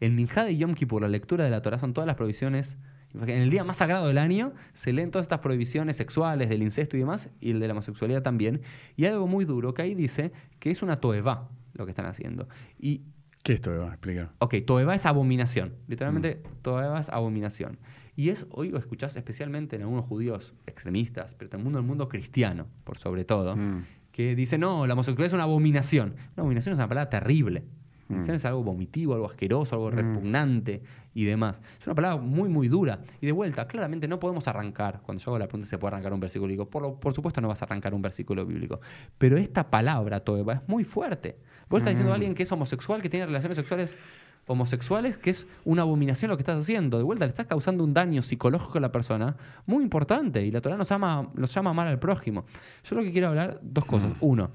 En Minjá de Yom Kippur, la lectura de la Torah son todas las prohibiciones. En el día más sagrado del año se leen todas estas prohibiciones sexuales, del incesto y demás, y el de la homosexualidad también. Y algo muy duro que ahí dice que es una toeva lo que están haciendo. Y ¿Qué esto me va a explicar? Ok, Toeva es abominación. Literalmente, Toeva es abominación. Y es, hoy lo escuchás especialmente en algunos judíos extremistas, pero en el mundo, cristiano, por sobre todo, Mm. que dicen, no, la homosexualidad es una abominación. Una abominación es una palabra terrible. Abominación es algo vomitivo, algo asqueroso, algo repugnante y demás. Es una palabra muy, muy dura. Y de vuelta, claramente no podemos arrancar, cuando yo hago la pregunta se puede arrancar un versículo bíblico, por, lo- por supuesto no vas a arrancar un versículo bíblico. Pero esta palabra, Toeva, es muy fuerte. Vos estás diciendo a alguien que es homosexual, que tiene relaciones sexuales homosexuales, que es una abominación lo que estás haciendo. De vuelta, le estás causando un daño psicológico a la persona muy importante. Y la Torah nos llama, nos llama mal al prójimo. Yo lo que quiero hablar, dos cosas. Uno,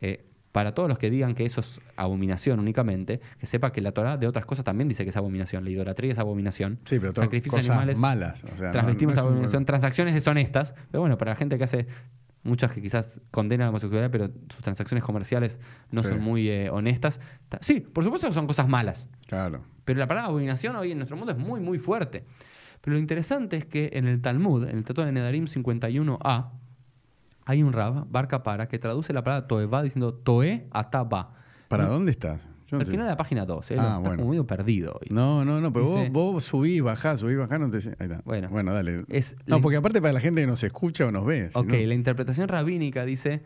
eh, para todos los que digan que eso es abominación únicamente, que sepa que la Torah de otras cosas también dice que es abominación. La idolatría es abominación. Sí, pero todas Sacrificios cosas animales, malas. O sea, no- transvestimos no es un- abominación, transacciones deshonestas. Pero bueno, para la gente que hace muchas que quizás condenan la homosexualidad, pero sus transacciones comerciales no Sí. son muy eh, honestas. Ta- Sí, por supuesto que son cosas malas. Claro. Pero la palabra abominación hoy en nuestro mundo es muy, muy fuerte. Pero lo interesante es que en el Talmud, en el Tratado de Nedarim 51a, hay un rab, Bar Kapara, que traduce la palabra toeva diciendo toe ataba. ¿Para dónde estás? Yo Al final de la página 2, ¿eh? Ah, Estás bueno. como medio perdido. No, no, no, pero Dice- vos, vos subís, bajás, subís, bajás, no te... Ahí está. Bueno. bueno dale. Es no, la- porque aparte para la gente que nos escucha o nos ve. si Ok, no- la interpretación rabínica dice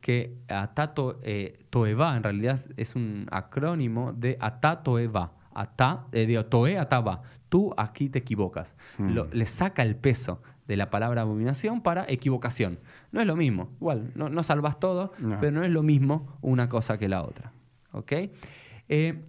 que Atato eh, Toeva en realidad es un acrónimo de Atá Toeva. Atá, eh, digo, Toe Ataba. Tú aquí te equivocas. Mm. Lo- le saca el peso de la palabra abominación para equivocación. No es lo mismo. Igual, no, no salvas todo, No. pero no es lo mismo una cosa que la otra. ¿Ok? Eh,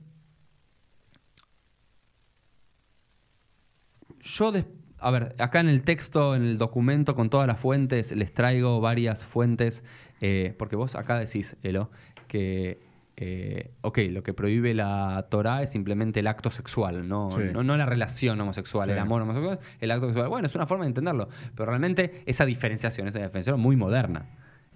Yo, a ver, acá en el texto, en el documento, con todas las fuentes, les traigo varias fuentes, eh, porque vos acá decís, Elo, que, eh, ok, lo que prohíbe la Torah es simplemente el acto sexual, no, Sí. no, no la relación homosexual, Sí. el amor homosexual, el acto sexual. Bueno, es una forma de entenderlo, pero realmente esa diferenciación, esa diferenciación muy moderna.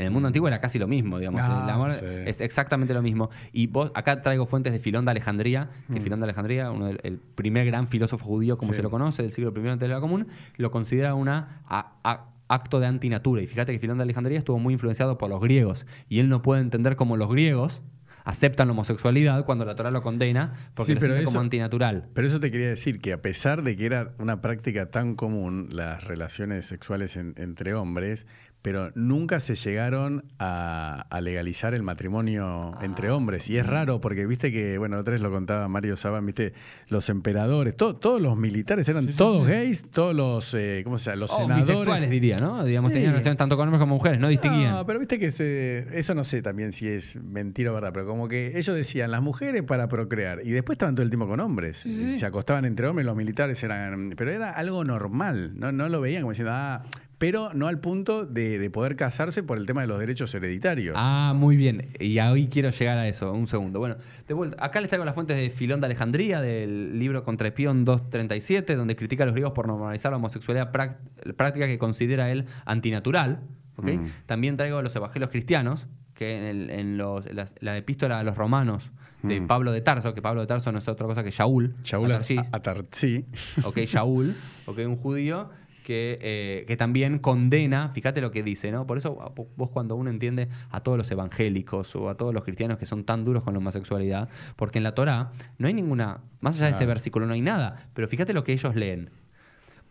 En el mundo antiguo era casi lo mismo, digamos. Ah, el amor sí. es exactamente lo mismo. Y vos, acá traigo fuentes de Filón de Alejandría, que Mm. Filón de Alejandría, uno del, el primer gran filósofo judío, como Sí. se lo conoce, del siglo I antes de la común, lo considera un acto de antinatura. Y fíjate que Filón de Alejandría estuvo muy influenciado por los griegos. Y él no puede entender cómo los griegos aceptan la homosexualidad cuando la Torah lo condena, porque Sí, lo siente como antinatural. Pero eso te quería decir que a pesar de que era una práctica tan común las relaciones sexuales en- entre hombres, pero nunca se llegaron a, a legalizar el matrimonio entre hombres. Y es raro porque viste que, bueno, otra vez lo contaba Mario Saban, viste, los emperadores, to- todos los militares eran todos gays, todos los, eh, ¿cómo se llama? Los O senadores. bisexuales, diría, ¿no? Digamos, tenían relaciones tanto con hombres como mujeres, no distinguían. No, pero viste que se- eso no sé también si es mentira o verdad, pero como que ellos decían las mujeres para procrear y después estaban todo el tiempo con hombres. Se acostaban entre hombres, los militares eran. Pero era algo normal, no, no lo veían como diciendo, ah, pero no al punto de, de poder casarse por el tema de los derechos hereditarios. Ah, muy bien. Y ahí quiero llegar a eso, un segundo. Bueno, de vuelta, acá les traigo las fuentes de Filón de Alejandría, del libro Contraespión 237, donde critica a los griegos por normalizar la homosexualidad práctica que considera él antinatural. ¿ok? Mm. También traigo los evangelios cristianos, que en, el- en los- las- la epístola a los romanos de Mm. Pablo de Tarso, que Pablo de Tarso no es otra cosa que Shaul. Shaul Atarsis. At- Atartzi. ok, Shaul, ok, un judío que, eh, que también condena, fíjate lo que dice, ¿no? Por eso vos cuando uno entiende a todos los evangélicos o a todos los cristianos que son tan duros con la homosexualidad, porque en la Torá no hay ninguna, más allá de ese versículo no hay nada, pero fíjate lo que ellos leen.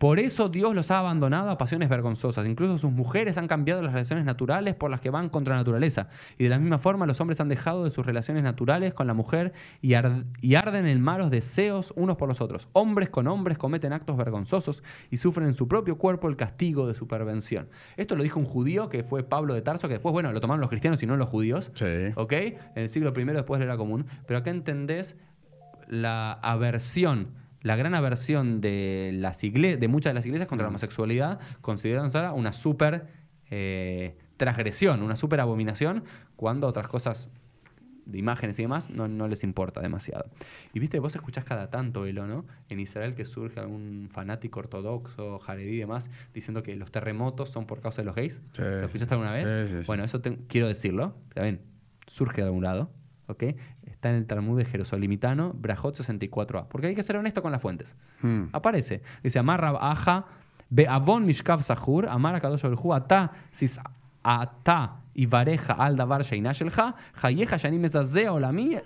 Por eso Dios los ha abandonado a pasiones vergonzosas. Incluso sus mujeres han cambiado las relaciones naturales por las que van contra la naturaleza. Y de la misma forma los hombres han dejado de sus relaciones naturales con la mujer y, ar- y arden en malos deseos unos por los otros. Hombres con hombres cometen actos vergonzosos y sufren en su propio cuerpo el castigo de su pervención. Esto lo dijo un judío que fue Pablo de Tarso, que después, bueno, lo tomaron los cristianos y no los judíos. Sí. ¿Ok? En el siglo I después era común. Pero acá entendés la aversión, la gran aversión de, las igle- de muchas de las iglesias contra la homosexualidad, considerándose una súper eh, transgresión, una súper abominación, cuando otras cosas de imágenes y demás no, no les importa demasiado. Y viste, vos escuchás cada tanto, Elo, ¿no? En Israel que surge algún fanático ortodoxo, jaredí y demás, diciendo que los terremotos son por causa de los gays. Sí. ¿Lo escuchaste alguna vez? Sí, sí, sí. Bueno, eso te- quiero decirlo. También surge de algún lado. ¿ok? Está en el Talmud de Jerosolimitano, Brajot 64a. Porque hay que ser honesto con las fuentes. Hmm. Aparece. Dice, Amar Rab Aja, Be'avon Mishkav Sahur, Amar Akadosh Baruj Ata, Sis Ata y Vareja al Davar Sheina Shelja, Hayeja Shanim Olami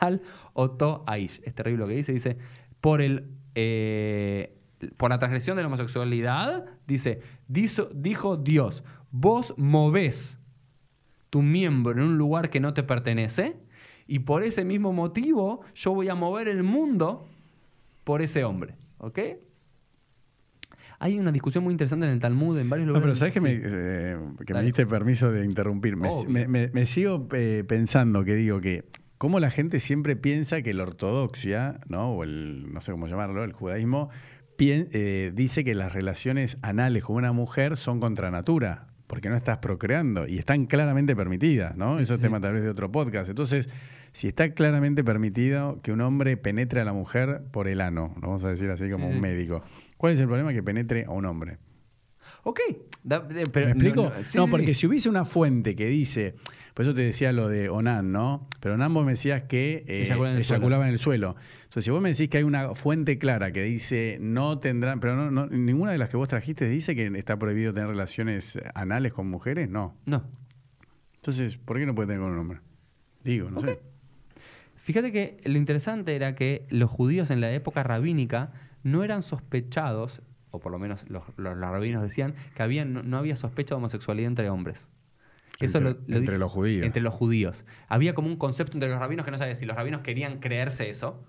al Oto Aish. Es terrible lo que dice. Dice, por el. eh, por la transgresión de la homosexualidad, dice, dijo Dios, vos movés tu miembro en un lugar que no te pertenece y por ese mismo motivo yo voy a mover el mundo por ese hombre. ¿Ok? Hay una discusión muy interesante en el Talmud en varios No, lugares. pero sabes que, Sí. me, eh, que me diste permiso de interrumpir. Me, sigo eh, pensando que digo que cómo la gente siempre piensa que la ortodoxia, ¿no? O el, no sé cómo llamarlo, el judaísmo, pien- eh, dice que las relaciones anales con una mujer son contra natura. porque no estás procreando y están claramente permitidas, ¿no? Eso es tema tal vez de otro podcast. Entonces, si está claramente permitido que un hombre penetre a la mujer por el ano, lo vamos a decir así como un médico, ¿cuál es el problema que penetre a un hombre? Ok. Da, pero, ¿Me explico? No, no porque si hubiese una fuente que dice, por eso te decía lo de Onan, ¿no? Pero Onan vos me decías que eh, eyaculaba en el suelo. Entonces, si vos me decís que hay una fuente clara que dice no tendrán, pero no, ninguna de las que vos trajiste dice que está prohibido tener relaciones anales con mujeres, no. No. Entonces, ¿por qué no puede tener con un hombre? Digo, no sé. Fíjate que lo interesante era que los judíos en la época rabínica no eran sospechados o por lo menos los, rabinos decían, que había, no, había sospecha de homosexualidad entre hombres. Eso entre, los judíos. Entre los judíos. Había como un concepto entre los rabinos que no sabía si los rabinos querían creerse eso.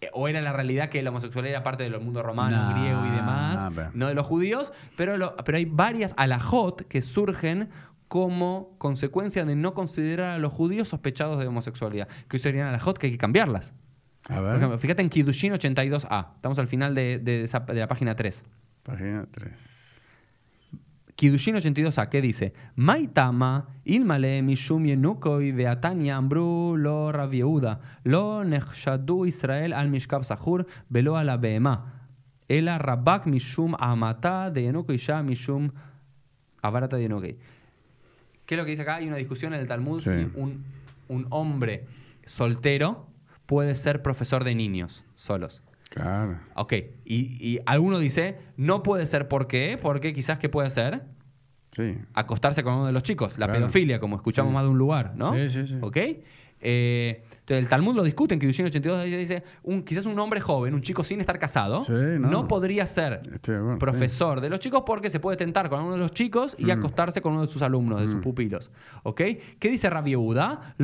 Eh, o era la realidad que la homosexualidad era parte del mundo romano, griego y demás, no de los judíos, pero, pero hay varias alajot que surgen como consecuencia de no considerar a los judíos sospechados de homosexualidad, que hoy serían alajot que hay que cambiarlas. Por ejemplo, fíjate en Kidushin 82a. Estamos al final de, la página 3. Página 3. Kidushin 82a, ¿qué dice? Maitama, ilmale mishum yenukoi veatania ambru lo ravieuda, lo nechshadu Israel al mishkab sahur, velo a la behema. Ela rabak mishum amata de yenukoi isha mishum avarata de yenukoi. ¿Qué es lo que dice acá? Hay una discusión en el Talmud si un, un hombre soltero puede ser profesor de niños solos. Claro. Ok, y, alguno dice, no puede ser, ¿por qué? Porque quizás, ¿qué puede ser? Sí. Acostarse con uno de los chicos, la pedofilia, como escuchamos más de un lugar, ¿no? Sí, sí, sí. ¿Ok? Eh, el Talmud lo discute en Kiddushin 82, dice, un, quizás un hombre joven, un chico sin estar casado, no. podría ser profesor de los chicos porque se puede tentar con uno de los chicos y mm. acostarse con uno de sus alumnos, de sus mm. pupilos. ¿Ok? ¿Qué dice Rabbi Yehuda?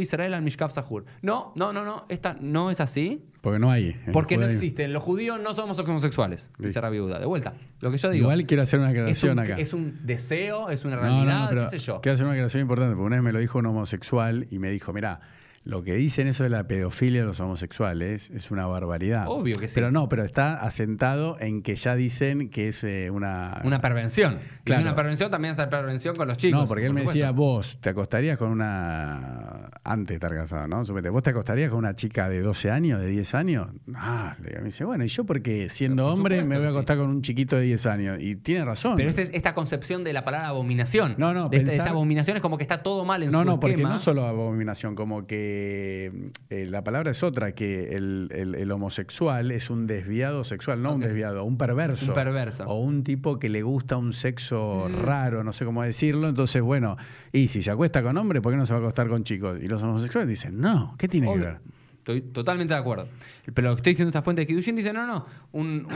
Israel al Mishkav Sahur. No, no, no, no, esta no es así. Porque no hay. Porque no existen. Los judíos no somos homosexuales, dice Rabbi Yehuda. De vuelta, lo que yo digo. Igual quiero hacer una aclaración acá. Es un deseo, es una realidad, qué sé yo. Quiero hacer una aclaración importante, porque una vez me lo dijo un homosexual y me dijo, mira, lo que dicen eso de la pedofilia de los homosexuales es una barbaridad. Obvio que sí. Pero no, pero está asentado en que ya dicen que es eh, una... Una pervención. Claro. Es una pervención, también es la pervención con los chicos. No, porque él me decía, vos te acostarías con una... Antes de estar casado, ¿no? ¿Vos te acostarías con una chica de 12 años, de 10 años? Ah, me dice, bueno, ¿y yo porque siendo hombre me voy a acostar con un chiquito de 10 años? Y tiene razón. Pero esta, es, esta concepción de la palabra abominación. No, no. De esta, abominación es como que está todo mal en no, su No, no, porque no solo abominación, como que eh, la palabra es otra, que el, homosexual es un desviado sexual, no un desviado, un perverso. Un perverso. O un tipo que le gusta un sexo raro, no sé cómo decirlo. Entonces, bueno, y si se acuesta con hombres, ¿por qué no se va a acostar con chicos? Y los homosexuales dicen, no, ¿qué tiene que ver? Estoy totalmente de acuerdo. Pero lo que estoy diciendo esta fuente de Kidushin dice, no, no, un,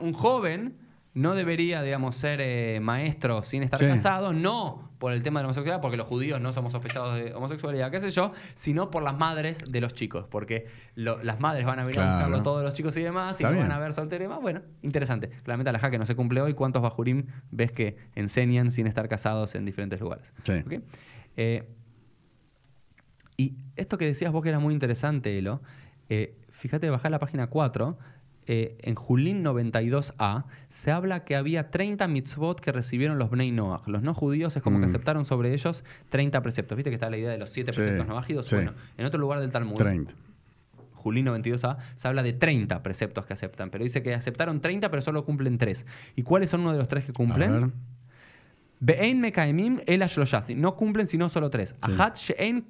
un joven no debería, digamos, ser eh, maestro sin estar casado, no por el tema de la homosexualidad, porque los judíos no somos sospechados de homosexualidad, qué sé yo, sino por las madres de los chicos, porque las madres van a venir a buscarlo todos los chicos y demás, y van a ver soltero y demás. Bueno, interesante. Claramente la que no se cumple hoy, ¿cuántos bajurim ves que enseñan sin estar casados en diferentes lugares? Eh, y esto que decías vos que era muy interesante, Elo, eh, fíjate, bajar la página 4 eh, en Julín 92a, se habla que había 30 mitzvot que recibieron los Bnei Noach. Los no judíos es como que mm. aceptaron sobre ellos 30 preceptos. ¿Viste que está la idea de los 7 preceptos noágidos? Bueno, en otro lugar del Talmud. 30. Julín 92a, se habla de 30 preceptos que aceptan, pero dice que aceptaron 30, pero solo cumplen 3. ¿Y cuáles son uno de los 3 que cumplen? Be'ein mekaimim el No cumplen sino solo 3. Ahat she'ein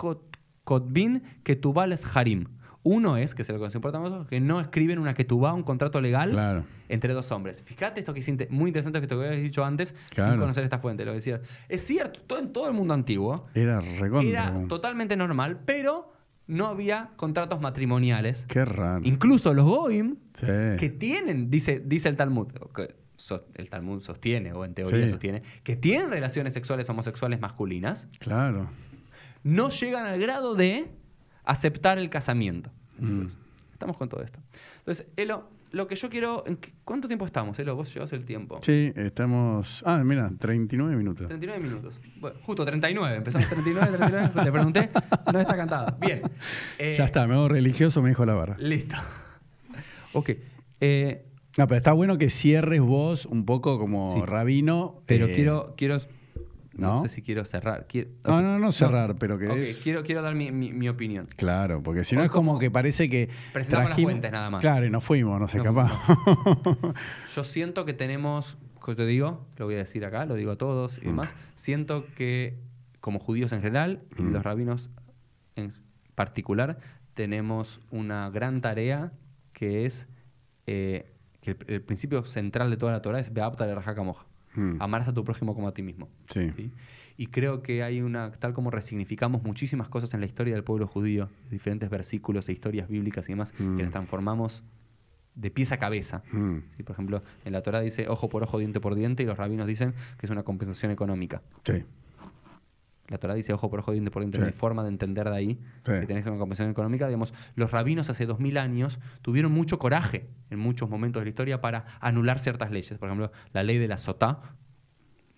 kotbin ketubales harim. Uno es, que se lo más, que no escriben una que ketubá, un contrato legal entre dos hombres. Fíjate esto que es muy interesante que te había dicho antes sin conocer esta fuente. Lo decía. Es cierto, todo, en todo el mundo antiguo era, era totalmente normal, pero no había contratos matrimoniales. Qué raro. Incluso los Goim, que tienen, dice, dice el Talmud, que el Talmud sostiene, o en teoría sostiene, que tienen relaciones sexuales homosexuales masculinas. Claro. No llegan al grado de aceptar el casamiento. Mm. Estamos con todo esto. Entonces, Elo, lo que yo quiero. ¿Cuánto tiempo estamos, Elo? Vos llevas el tiempo. Sí, estamos. Ah, mira, 39 minutos. 39 minutos. Bueno, justo 39. Empezamos 39, 39. Te pregunté, no está cantado. Bien. ya está, me hago religioso, me dijo la barra. Listo. Ok. Eh, No, pero está bueno que cierres vos un poco como Sí. rabino. Pero eh, quiero, quiero, no ¿no? sé si quiero cerrar. Quiero- No, no, no cerrar, pero que es- quiero, quiero dar mi, mi- mi opinión. Claro, porque si no es como como que parece que presentamos las fuentes nada más. Claro, y nos fuimos, nos No, escapamos. Yo siento que tenemos, que te digo, lo voy a decir acá, lo digo a todos y demás, siento que como judíos en general y Mm. los rabinos en particular, tenemos una gran tarea que es eh, que el, el principio central de toda la Torah es Beapta de Rajacamoja. Mm. Amarás a tu prójimo como a ti mismo. Sí. ¿sí? Y creo que hay una, tal como resignificamos muchísimas cosas en la historia del pueblo judío, diferentes versículos de historias bíblicas y demás, Mm. que las transformamos de pies a cabeza. Mm, Sí, por ejemplo, en la Torah dice ojo por ojo, diente por diente, y los rabinos dicen que es una compensación económica. sí. La Torah dice ojo por ojo, diente por diente, Sí. no hay forma de entender de ahí Sí. que tenés una compensación económica. Digamos, los rabinos hace dos mil años tuvieron mucho coraje en muchos momentos de la historia para anular ciertas leyes. Por ejemplo, la ley de la sotá,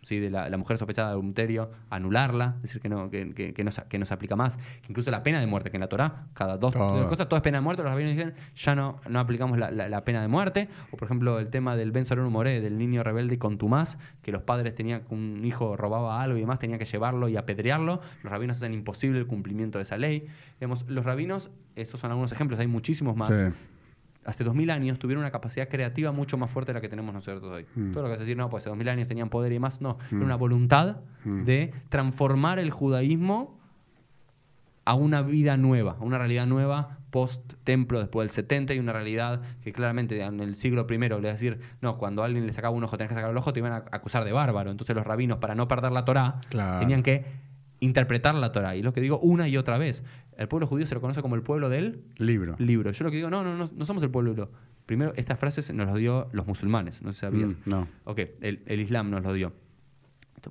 ¿sí? de la, la mujer sospechada de adulterio, anularla, decir que no, que, que- que no, se- que no se aplica más. Que incluso la pena de muerte, que en la Torah, cada dos, dos cosas, todo es pena de muerte, los rabinos dicen, ya no, no aplicamos la, la- la pena de muerte. O por ejemplo, el tema del Ben Soreno Moré, del niño rebelde y contumaz, que los padres tenían, un hijo robaba algo y demás, tenía que llevarlo y apedrearlo. Los rabinos hacen imposible el cumplimiento de esa ley. Digamos, los rabinos, estos son algunos ejemplos, hay muchísimos más Sí. Hace 2000 años tuvieron una capacidad creativa mucho más fuerte de la que tenemos nosotros hoy. Mm. Todo lo que es decir, no, pues hace 2000 años tenían poder y más, no. Era una voluntad Mm. de transformar el judaísmo a una vida nueva, a una realidad nueva post-templo después del 70 y una realidad que claramente en el siglo I le va a decir, no, cuando alguien le sacaba un ojo, tenías que sacar el ojo, te iban a acusar de bárbaro. Entonces los rabinos, para no perder la Torá, Claro. tenían que interpretar la Torá. Y lo que digo una y otra vez. El pueblo judío se lo conoce como el pueblo del Libro. libro. Yo lo que digo, no, no, no, no somos el pueblo libro. Primero, estas frases nos las dio los musulmanes, no sé si sabías. Mm, no. Ok, el, el Islam nos lo dio.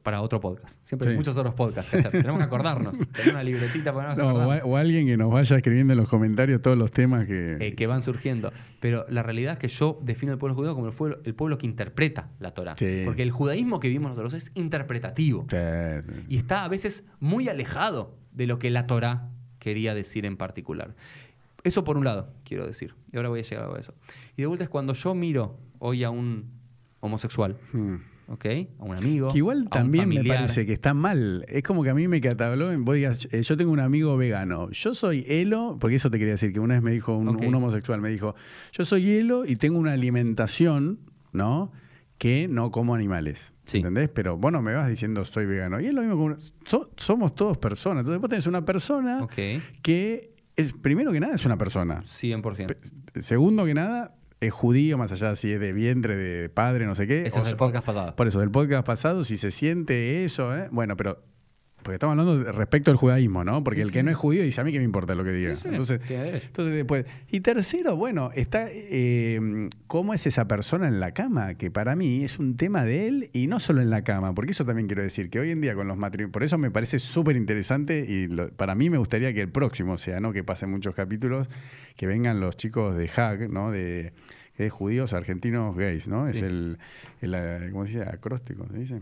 Para otro podcast. Siempre hay Sí. muchos otros podcasts que hacer. Tenemos que acordarnos. Tener una libretita para No, o, o alguien que nos vaya escribiendo en los comentarios todos los temas que. eh, que van surgiendo. Pero la realidad es que yo defino el pueblo judío como el pueblo, el pueblo que interpreta la Torah. Sí. Porque el judaísmo que vivimos nosotros es interpretativo. Sí. y está a veces muy alejado de lo que la Torah quería decir en particular. Eso por un lado, quiero decir. Y ahora voy a llegar a eso. Y de vuelta es cuando yo miro hoy a un homosexual, Mm. ¿Ok? A un amigo. Que igual a un también me parece que está mal. Es como que a mí me catalogó, vos digas, eh, yo tengo un amigo vegano, yo soy Elo, porque eso te quería decir, que una vez me dijo un, homosexual, me dijo, yo soy Elo y tengo una alimentación, ¿no? Que no como animales. Sí. ¿Entendés? Pero vos no me vas diciendo soy vegano. Y es lo mismo como so- somos todos personas. Entonces vos tenés una persona que es, primero que nada, es una persona. 100%. Segundo que nada, es judío, más allá si es de vientre, de padre, no sé qué. Eso O es el so- podcast pasado. por eso, del podcast pasado, si se siente eso, ¿eh? bueno, pero. Porque estamos hablando de- respecto al judaísmo, ¿no? Porque Sí, el sí. que no es judío dice a mí que me importa lo que diga. Sí, entonces, entonces después. Y tercero, bueno, está eh, cómo es esa persona en la cama, que para mí es un tema de él y no solo en la cama, porque eso también quiero decir, que hoy en día con los matrimonios, por eso me parece súper interesante y lo- para mí me gustaría que el próximo sea, ¿no? Que pasen muchos capítulos, que vengan los chicos de HAG, ¿no? De, es judíos argentinos gays, ¿no? Es el, eh, ¿cómo se dice? Acróstico, ¿se dice?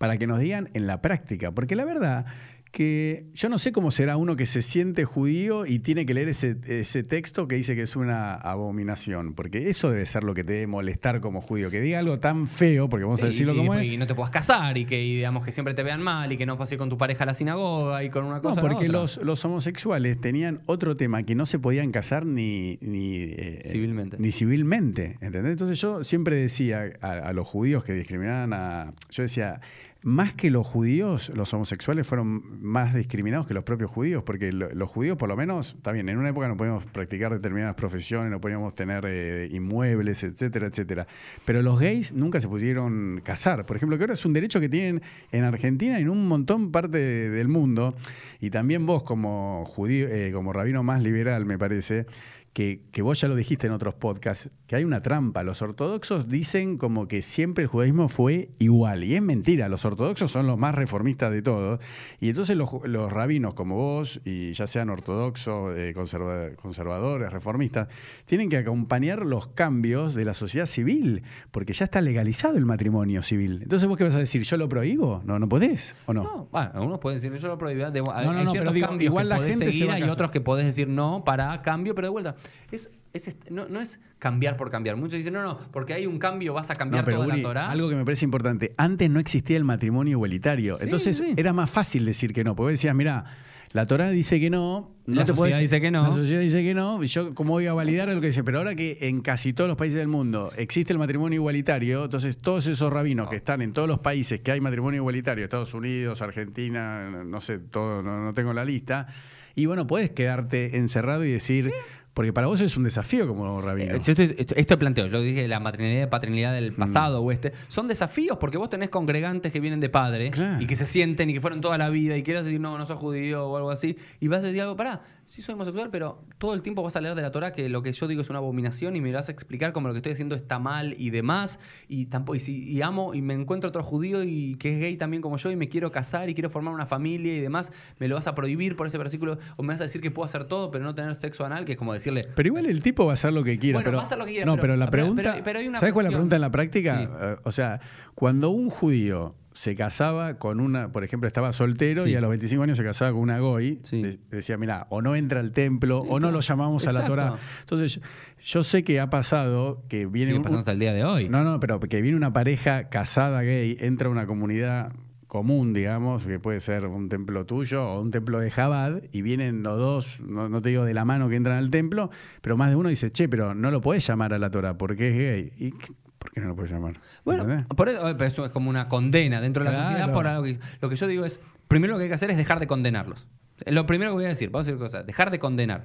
Para que nos digan en la práctica. Porque la verdad que yo no sé cómo será uno que se siente judío y tiene que leer ese, ese texto que dice que es una abominación. Porque eso debe ser lo que te debe molestar como judío. Que diga algo tan feo, porque vamos a decirlo y, como y es. no te puedas casar y que y digamos que siempre te vean mal y que no puedas ir con tu pareja a la sinagoga y con una No, cosa. la porque otra. los, los homosexuales tenían otro tema, que no se podían casar ni, ni, eh, Civilmente. Ni civilmente, ¿entendés? Entonces yo siempre decía a, a los judíos que discriminaban a... Yo decía, más que los judíos, los homosexuales fueron más discriminados que los propios judíos, porque lo- los judíos por lo menos, está bien, en una época no podíamos practicar determinadas profesiones, no podíamos tener eh, inmuebles, etcétera, etcétera. Pero los gays nunca se pudieron casar. Por ejemplo, que ahora es un derecho que tienen en Argentina y en un montón parte de- del mundo. Y también vos como judío, eh, como rabino más liberal, me parece, que, que vos ya lo dijiste en otros podcasts, que hay una trampa. Los ortodoxos dicen como que siempre el judaísmo fue igual. Y es mentira, los ortodoxos son los más reformistas de todos. Y entonces los, rabinos como vos, y ya sean ortodoxos, eh, conserva- conservadores, reformistas, tienen que acompañar los cambios de la sociedad civil, porque ya está legalizado el matrimonio civil. Entonces vos qué vas a decir, ¿yo lo prohíbo? No, no podés, ¿o no? No, bueno, algunos pueden decir, yo lo prohibí. De, hay no, no, ciertos pero digo, igual la gente se seguir, va a hay otros que podés decir no para cambio, pero de vuelta, Es, es no, no es cambiar por cambiar. Muchos dicen, no, no, porque hay un cambio vas a cambiar No, pero toda Uri, la Torah. algo que me parece importante, antes no existía el matrimonio igualitario, Sí, entonces sí. era más fácil decir que no, porque decías, mira, la Torá dice que no, no La te sociedad podés- dice que no. La sociedad dice que no, yo cómo voy a validar lo que dice, pero ahora que en casi todos los países del mundo existe el matrimonio igualitario, entonces todos esos rabinos que están en todos los países que hay matrimonio igualitario, Estados Unidos, Argentina, no sé, todo, no, no tengo la lista, y bueno, puedes quedarte encerrado y decir, porque para vos es un desafío como rabino. Eh, yo estoy- esto, esto planteo, yo dije la maternidad y paternidad Mm. del pasado o este, son desafíos porque vos tenés congregantes que vienen de padre Claro. y que se sienten y que fueron toda la vida y quieres decir, no, no sos judío o algo así, y vas a decir algo, pará, sí soy homosexual, pero todo el tiempo vas a leer de la Torah que lo que yo digo es una abominación y me vas a explicar como lo que estoy haciendo está mal y demás, y tampoco, y, si, y amo y me encuentro otro judío y que es gay también como yo y me quiero casar y quiero formar una familia y demás, me lo vas a prohibir por ese versículo o me vas a decir que puedo hacer todo pero no tener sexo anal, que es como decirle, Pero igual el tipo va a hacer lo que quiera. Bueno, pero, va a hacer lo que quiera, No, pero- pero, la pregunta. pero- pero hay una ¿Sabes cuál es la pregunta en la práctica? Sí. Eh, o sea, cuando un judío se casaba con una, por ejemplo, estaba soltero Sí. y a los 25 años se casaba con una goy, Sí. de- decía, mira, o no entra al templo, Sí, o no lo llamamos a la. Torah. Entonces, yo, yo sé que ha pasado que viene sigue pasando hasta el día de hoy. no, no, pero que viene una pareja casada gay, entra a una comunidad común, digamos, que puede ser un templo tuyo o un templo de Jabad, y vienen los dos, no, no te digo de la mano que entran al templo, pero más de uno dice, che, pero no lo puedes llamar a la Torah porque es gay. ¿Y por qué no lo puedes llamar? Bueno, por eso, es como una condena dentro de la Claro. sociedad por algo que, lo que yo digo es, primero lo que hay que hacer es dejar de condenarlos. Lo primero que voy a decir, vamos a decir cosas, dejar de condenar.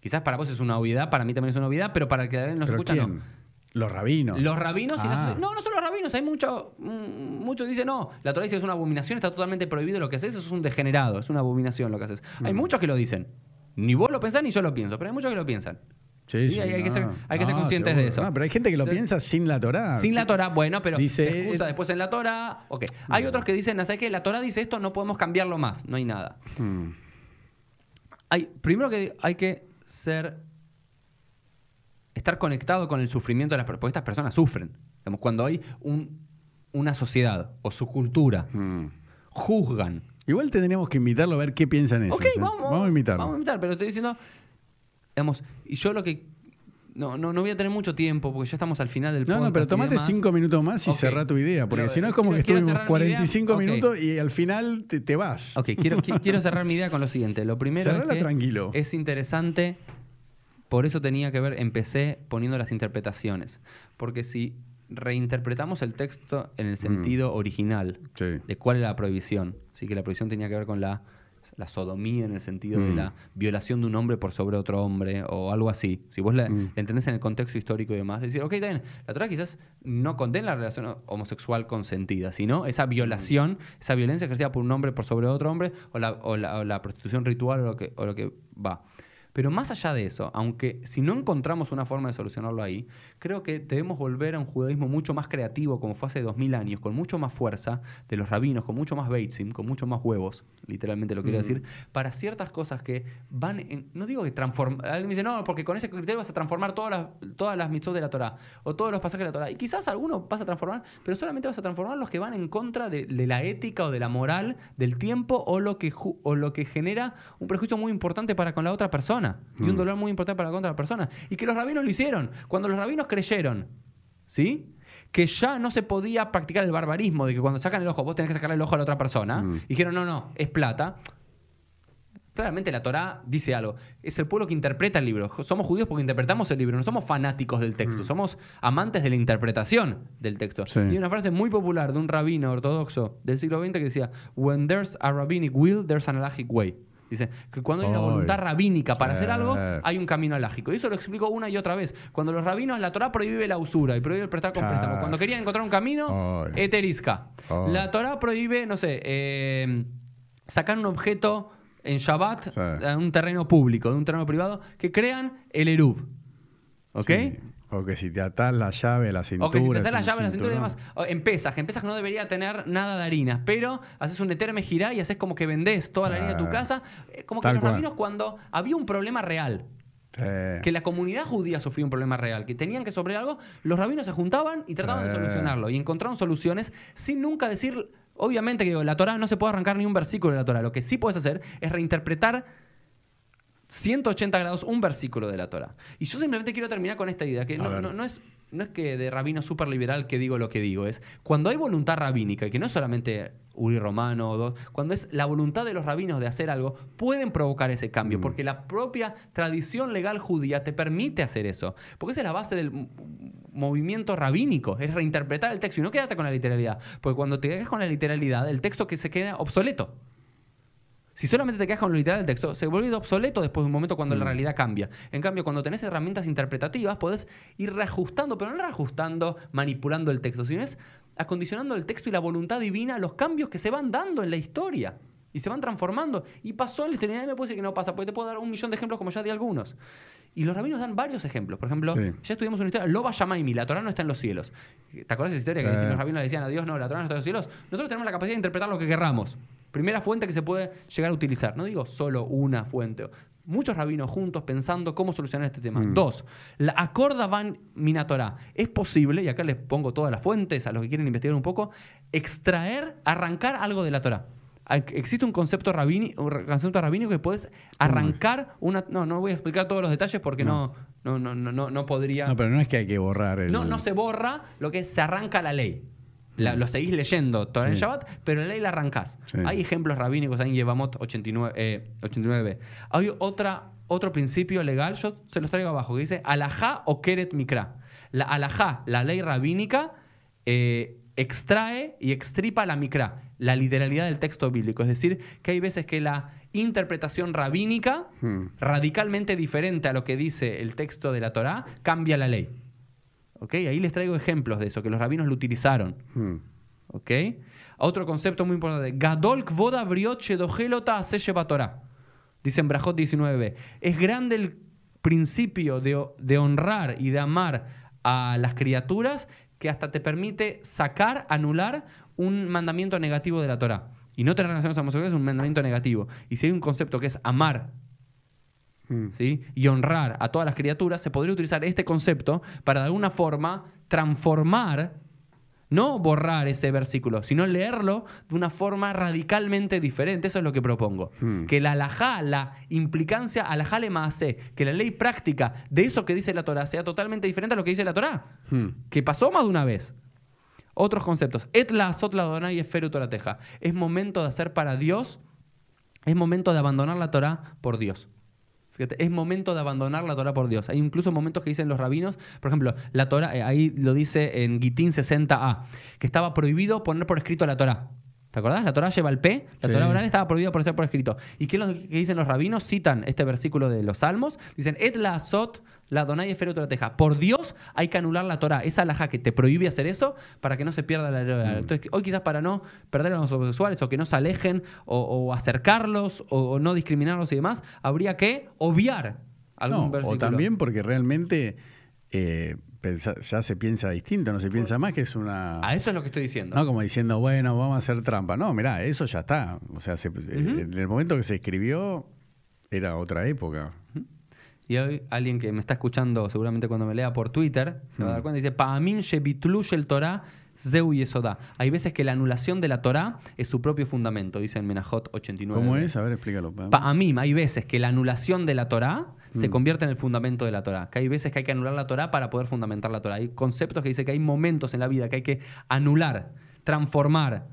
Quizás para vos es una obviedad, para mí también es una obviedad, pero para el que nos ¿Pero escucha quién? no. Los rabinos. Los rabinos y la Ah. No, no son los rabinos, hay mucho, mm, muchos dicen, no, la Torah dice es una abominación, está totalmente prohibido lo que haces, eso es un degenerado, es una abominación lo que haces. Hay Mm. muchos que lo dicen. Ni vos lo pensás ni yo lo pienso, pero hay muchos que lo piensan. Sí, Sí, hay- que ser- hay que ser conscientes de eso. No, pero hay gente que lo Entonces, piensa sin la Torah. Sin la. Torah, bueno, pero Dice- se excusa después en la Torah. Ok. Hay otros que dicen, ¿sabes qué? La Torah dice esto, no podemos cambiarlo más, no hay nada. Mm. Hay, primero que hay que ser. estar conectado con el sufrimiento de las personas, porque estas personas sufren. Digamos, cuando hay un- una sociedad o su cultura Mm. juzgan. Igual tendríamos que invitarlo a ver qué piensan ellos. Ok, ¿eh? vamos, a invitarlo. Vamos a invitar, pero estoy diciendo. Digamos, y yo lo que. No, no, no voy a tener mucho tiempo porque ya estamos al final del No, podcast. no, pero y tomate cinco minutos más y Ok. cerrá tu idea, porque Pero, si no es como que estuvimos cerrar mi idea. 45 Ok. minutos y al final te, te vas. Ok, quiero, qui- quiero cerrar mi idea con lo siguiente. Lo primero es Cerrala que tranquilo. es interesante, por eso tenía que ver, empecé poniendo las interpretaciones. Porque si reinterpretamos el texto en el sentido original Sí. de cuál era la prohibición, sí que la prohibición tenía que ver con la, la sodomía en el sentido de Mm. la violación de un hombre por sobre otro hombre o algo así. Si vos la, Mm. la entendés en el contexto histórico y demás, decir, ok, está bien, la Torah quizás no condena la relación homosexual consentida, sino esa violación, esa violencia ejercida por un hombre por sobre otro hombre o la, o la- o la prostitución ritual o lo que, o lo que va. Pero más allá de eso, aunque si no encontramos una forma de solucionarlo ahí, creo que debemos volver a un judaísmo mucho más creativo, como fue hace dos mil años, con mucho más fuerza de los rabinos, con mucho más beitzim, con mucho más huevos, literalmente lo quiero decir, para ciertas cosas que van en, no digo que transformar, alguien me dice, no, porque con ese criterio vas a transformar todas las, todas las mitzvot de la Torah, o todos los pasajes de la Torah, y quizás algunos vas a transformar, pero solamente vas a transformar los que van en contra de, de la ética o de la moral del tiempo o lo, que o lo que genera un prejuicio muy importante para con la otra persona y un dolor muy importante para con la otra persona. Y que los rabinos lo hicieron. Cuando los rabinos creyeron, ¿sí? Que ya no se podía practicar el barbarismo de que cuando sacan el ojo vos tenés que sacarle el ojo a la otra persona. Mm. Y dijeron, no, no, es plata. Claramente la Torá dice algo. Es el pueblo que interpreta el libro. Somos judíos porque interpretamos el libro. No somos fanáticos del texto. Somos amantes de la interpretación del texto. Mm. Sí. Y una frase muy popular de un rabino ortodoxo del siglo XX que decía: When there's a rabbinic will, there's an halachic way. Dice que cuando hay una voluntad rabínica para hacer algo, hay un camino alágico. Y eso lo explico una y otra vez. Cuando los rabinos, la Torá prohíbe la usura y prohíbe el prestar con préstamo. Cuando querían encontrar un camino, eterisca. La Torá prohíbe, no sé, eh, sacar un objeto en Shabbat a un terreno público, de un terreno privado, que crean el Eruv. ¿Ok? Sí. O que si te atás la llave la cintura. O que si te das la llave la cintura y demás. O pesas, en pesas no debería tener nada de harinas, pero haces un eterme girá y haces como que vendés toda la harina de tu Ah. casa. Eh, Como que Tal los cual. rabinos cuando había un problema real, Sí. que la comunidad judía sufría un problema real, que tenían que sobre algo, los rabinos se juntaban y trataban de solucionarlo y encontraron soluciones sin nunca decir, obviamente que digo, la Torah no se puede arrancar ni un versículo de la Torah, lo que sí puedes hacer es reinterpretar 180 grados un versículo de la Torah. Y yo simplemente quiero terminar con esta idea, que no, ver. no- no es, no es que de rabino súper liberal que digo lo que digo, es cuando hay voluntad rabínica, y que no es solamente Uri Romano, o dos, cuando es la voluntad de los rabinos de hacer algo, pueden provocar ese Mm. cambio, porque la propia tradición legal judía te permite hacer eso. Porque esa es la base del movimiento rabínico, es reinterpretar el texto y no quedarte con la literalidad, porque cuando te quedas con la literalidad, el texto que se queda obsoleto. Si solamente te quedas con lo literal del texto, se vuelve obsoleto después de un momento cuando la Mm. realidad cambia. En cambio, cuando tenés herramientas interpretativas, podés ir reajustando, pero no reajustando, manipulando el texto, sino es acondicionando el texto y la voluntad divina a los cambios que se van dando en la historia. Y se van transformando. Y pasó en la historia. Nadie me puede decir que no pasa, porque te puedo dar un millón de ejemplos como ya di algunos. Y los rabinos dan varios ejemplos. Por ejemplo, Sí. ya estudiamos una historia, Loba Yamaimi, la Torah no está en los cielos. ¿Te acuerdas de esa historia que los rabinos le decían a Dios, no, la Torah no está en los cielos? Nosotros tenemos la capacidad de interpretar lo que querramos. Primera fuente que se puede llegar a utilizar. No digo solo una fuente. Muchos rabinos juntos pensando cómo solucionar este tema. Mm. Dos, la acorda van minatorá. Es posible, y acá les pongo todas las fuentes a los que quieren investigar un poco, extraer, arrancar algo de la Torah. Existe un concepto, rabini, un concepto rabínico que puedes arrancar una. No, no voy a explicar todos los detalles porque no, no, no, no, no, no podría. No, pero no es que hay que borrar el. No, no se borra lo que es, se arranca la ley. La- lo seguís leyendo Torah en Sí. Shabbat, pero la ley la arrancás. Sí. Hay ejemplos rabínicos ahí en Yevamot 89. eh, 89. Hay otra, otro principio legal, yo se los traigo abajo, que dice alajá o keret mikra. La alajá, la ley rabínica, eh, extrae y extripa la mikra, la literalidad del texto bíblico. Es decir, que hay veces que la interpretación rabínica, Hmm. radicalmente diferente a lo que dice el texto de la Torá, cambia la ley. ¿Ok? Ahí les traigo ejemplos de eso, que los rabinos lo utilizaron. Hmm. ¿Ok? Otro concepto muy importante. Gadol kvoda briot shedogelota ase Torah. Dice en Brajot 19. Es grande el principio de, de honrar y de amar a las criaturas que hasta te permite sacar, anular un mandamiento negativo de la Torah. Y no tener relaciones homosexuales es un mandamiento negativo. Y si hay un concepto que es amar Hmm. ¿sí? y honrar a todas las criaturas, se podría utilizar este concepto para de alguna forma transformar, no borrar ese versículo, sino leerlo de una forma radicalmente diferente. Eso es lo que propongo. Hmm. Que la alajá, la implicancia alajá le maasé, que la ley práctica de eso que dice la Torah sea totalmente diferente a lo que dice la Torah, Hmm. que pasó más de una vez. Otros conceptos. Et la azot la y esferu torateja. Es momento de hacer para Dios, es momento de abandonar la Torah por Dios. Fíjate, es momento de abandonar la Torah por Dios. Hay incluso momentos que dicen los rabinos, por ejemplo, la Torah, eh, ahí lo dice en Gitín 60a, que estaba prohibido poner por escrito la Torah. ¿Te acordás? La Torah lleva el P, la Sí. Torah oral estaba prohibida por ser por escrito. ¿Y qué, es lo que dicen los rabinos? Citan este versículo de los Salmos, dicen, Et la azot la Donai esferu teja. Por Dios hay que anular la Torah, esa alhaja que te prohíbe hacer eso para que no se pierda la ley. Entonces, hoy quizás para no perder a los homosexuales o que no se alejen o, o acercarlos o, o no discriminarlos y demás, habría que obviar algún No, versículo. o también porque realmente eh, ya se piensa distinto, no se piensa más que es una. A eso es lo que estoy diciendo. No como diciendo, bueno, vamos a hacer trampa. No, mirá, eso ya está. O sea, se- en el momento que se escribió era otra época. Y hoy alguien que me está escuchando seguramente cuando me lea por Twitter se va a dar Mm. cuenta y dice, Pa'amin shebitlush el Torah zeu yesodá". Hay veces que la anulación de la Torah es su propio fundamento, dice en Menajot 89. ¿Cómo es? A ver, explícalo. pa. Pa'amim, hay veces que la anulación de la Torah Mm. se convierte en el fundamento de la Torah. Que hay veces que hay que anular la Torah para poder fundamentar la Torah. Hay conceptos que dice que hay momentos en la vida que hay que anular, transformar,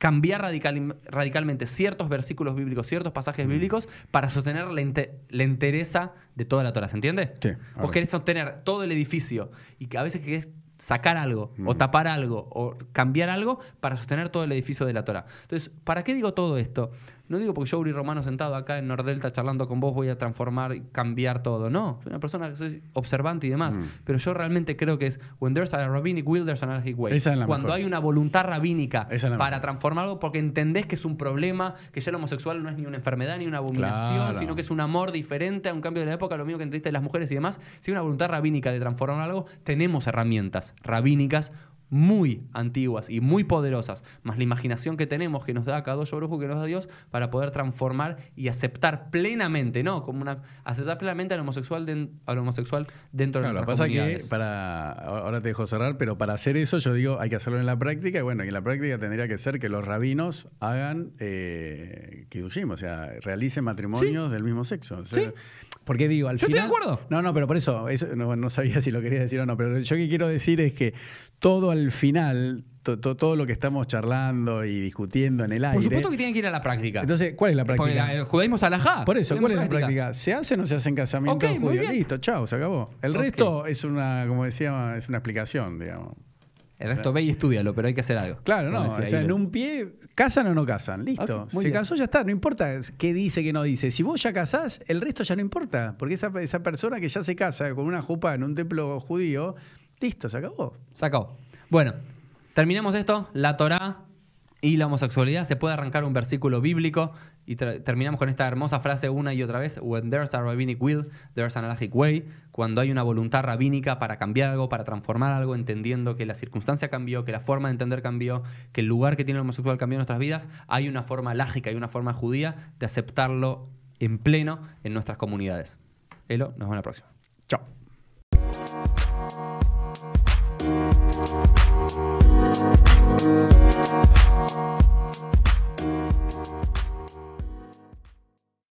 cambiar radical- radicalmente ciertos versículos bíblicos, ciertos pasajes Mm. bíblicos para sostener la, inte- la entereza de toda la Torah. ¿Se entiende? Sí, Vos querés sostener todo el edificio y que a veces querés sacar algo o Mm. tapar algo o cambiar algo para sostener todo el edificio de la Torah. Entonces, ¿para qué digo todo esto? No digo porque yo, Uri Romano, sentado acá en Nordelta charlando con vos, voy a transformar y cambiar todo. No, soy una persona que soy observante y demás. Mm. Pero yo realmente creo que es when there's a rabbinic will, there's an anarchic way. Esa es la Cuando mejor. hay una voluntad rabínica para mejor. transformar algo porque entendés que es un problema, que ya el homosexual no es ni una enfermedad ni una abominación, Claro. sino que es un amor diferente a un cambio de la época, lo mismo que entendiste de las mujeres y demás. Si hay una voluntad rabínica de transformar algo, tenemos herramientas rabínicas muy antiguas y muy poderosas, más la imaginación que tenemos, que nos da cada brujo que nos da Dios, para poder transformar y aceptar plenamente, ¿no? Como una, aceptar plenamente al homosexual, al homosexual dentro claro, de nuestras pasa que para, ahora te dejo cerrar, pero para hacer eso yo digo, hay que hacerlo en la práctica, y bueno, en la práctica tendría que ser que los rabinos hagan eh, o sea, realicen matrimonios del mismo sexo. ¿Sí? Porque digo, al yo final. estoy de acuerdo. No, no, pero por eso, eso no, no, sabía si lo quería decir o no, pero yo que quiero decir es que todo al final, todo lo que estamos charlando y discutiendo en el aire. Por supuesto que tienen que ir a la práctica. Entonces, ¿cuál es la práctica? el judaísmo es alajá. Por eso, ¿cuál es la práctica? ¿Se hace o no se hace en casamiento judío? Listo, chao, se acabó. El resto es una, como decía, es una explicación, digamos. El resto ve y estudialo, pero hay que hacer algo. Claro, no. o sea, en un pie, ¿casan o no casan? Listo. se casó, ya está. No importa qué dice, qué no dice. Si vos ya casás, el resto ya no importa. Porque esa, esa persona que ya se casa con una jupa en un templo judío, listo, se acabó. Se acabó. Bueno, terminamos esto. La Torá y la homosexualidad. Se puede arrancar un versículo bíblico y terminamos con esta hermosa frase una y otra vez. When there's a rabbinic will, there's an halachic way. Cuando hay una voluntad rabínica para cambiar algo, para transformar algo, entendiendo que la circunstancia cambió, que la forma de entender cambió, que el lugar que tiene el homosexual cambió en nuestras vidas, hay una forma lógica, y una forma judía de aceptarlo en pleno en nuestras comunidades. Elo, nos vemos en la próxima. Chao.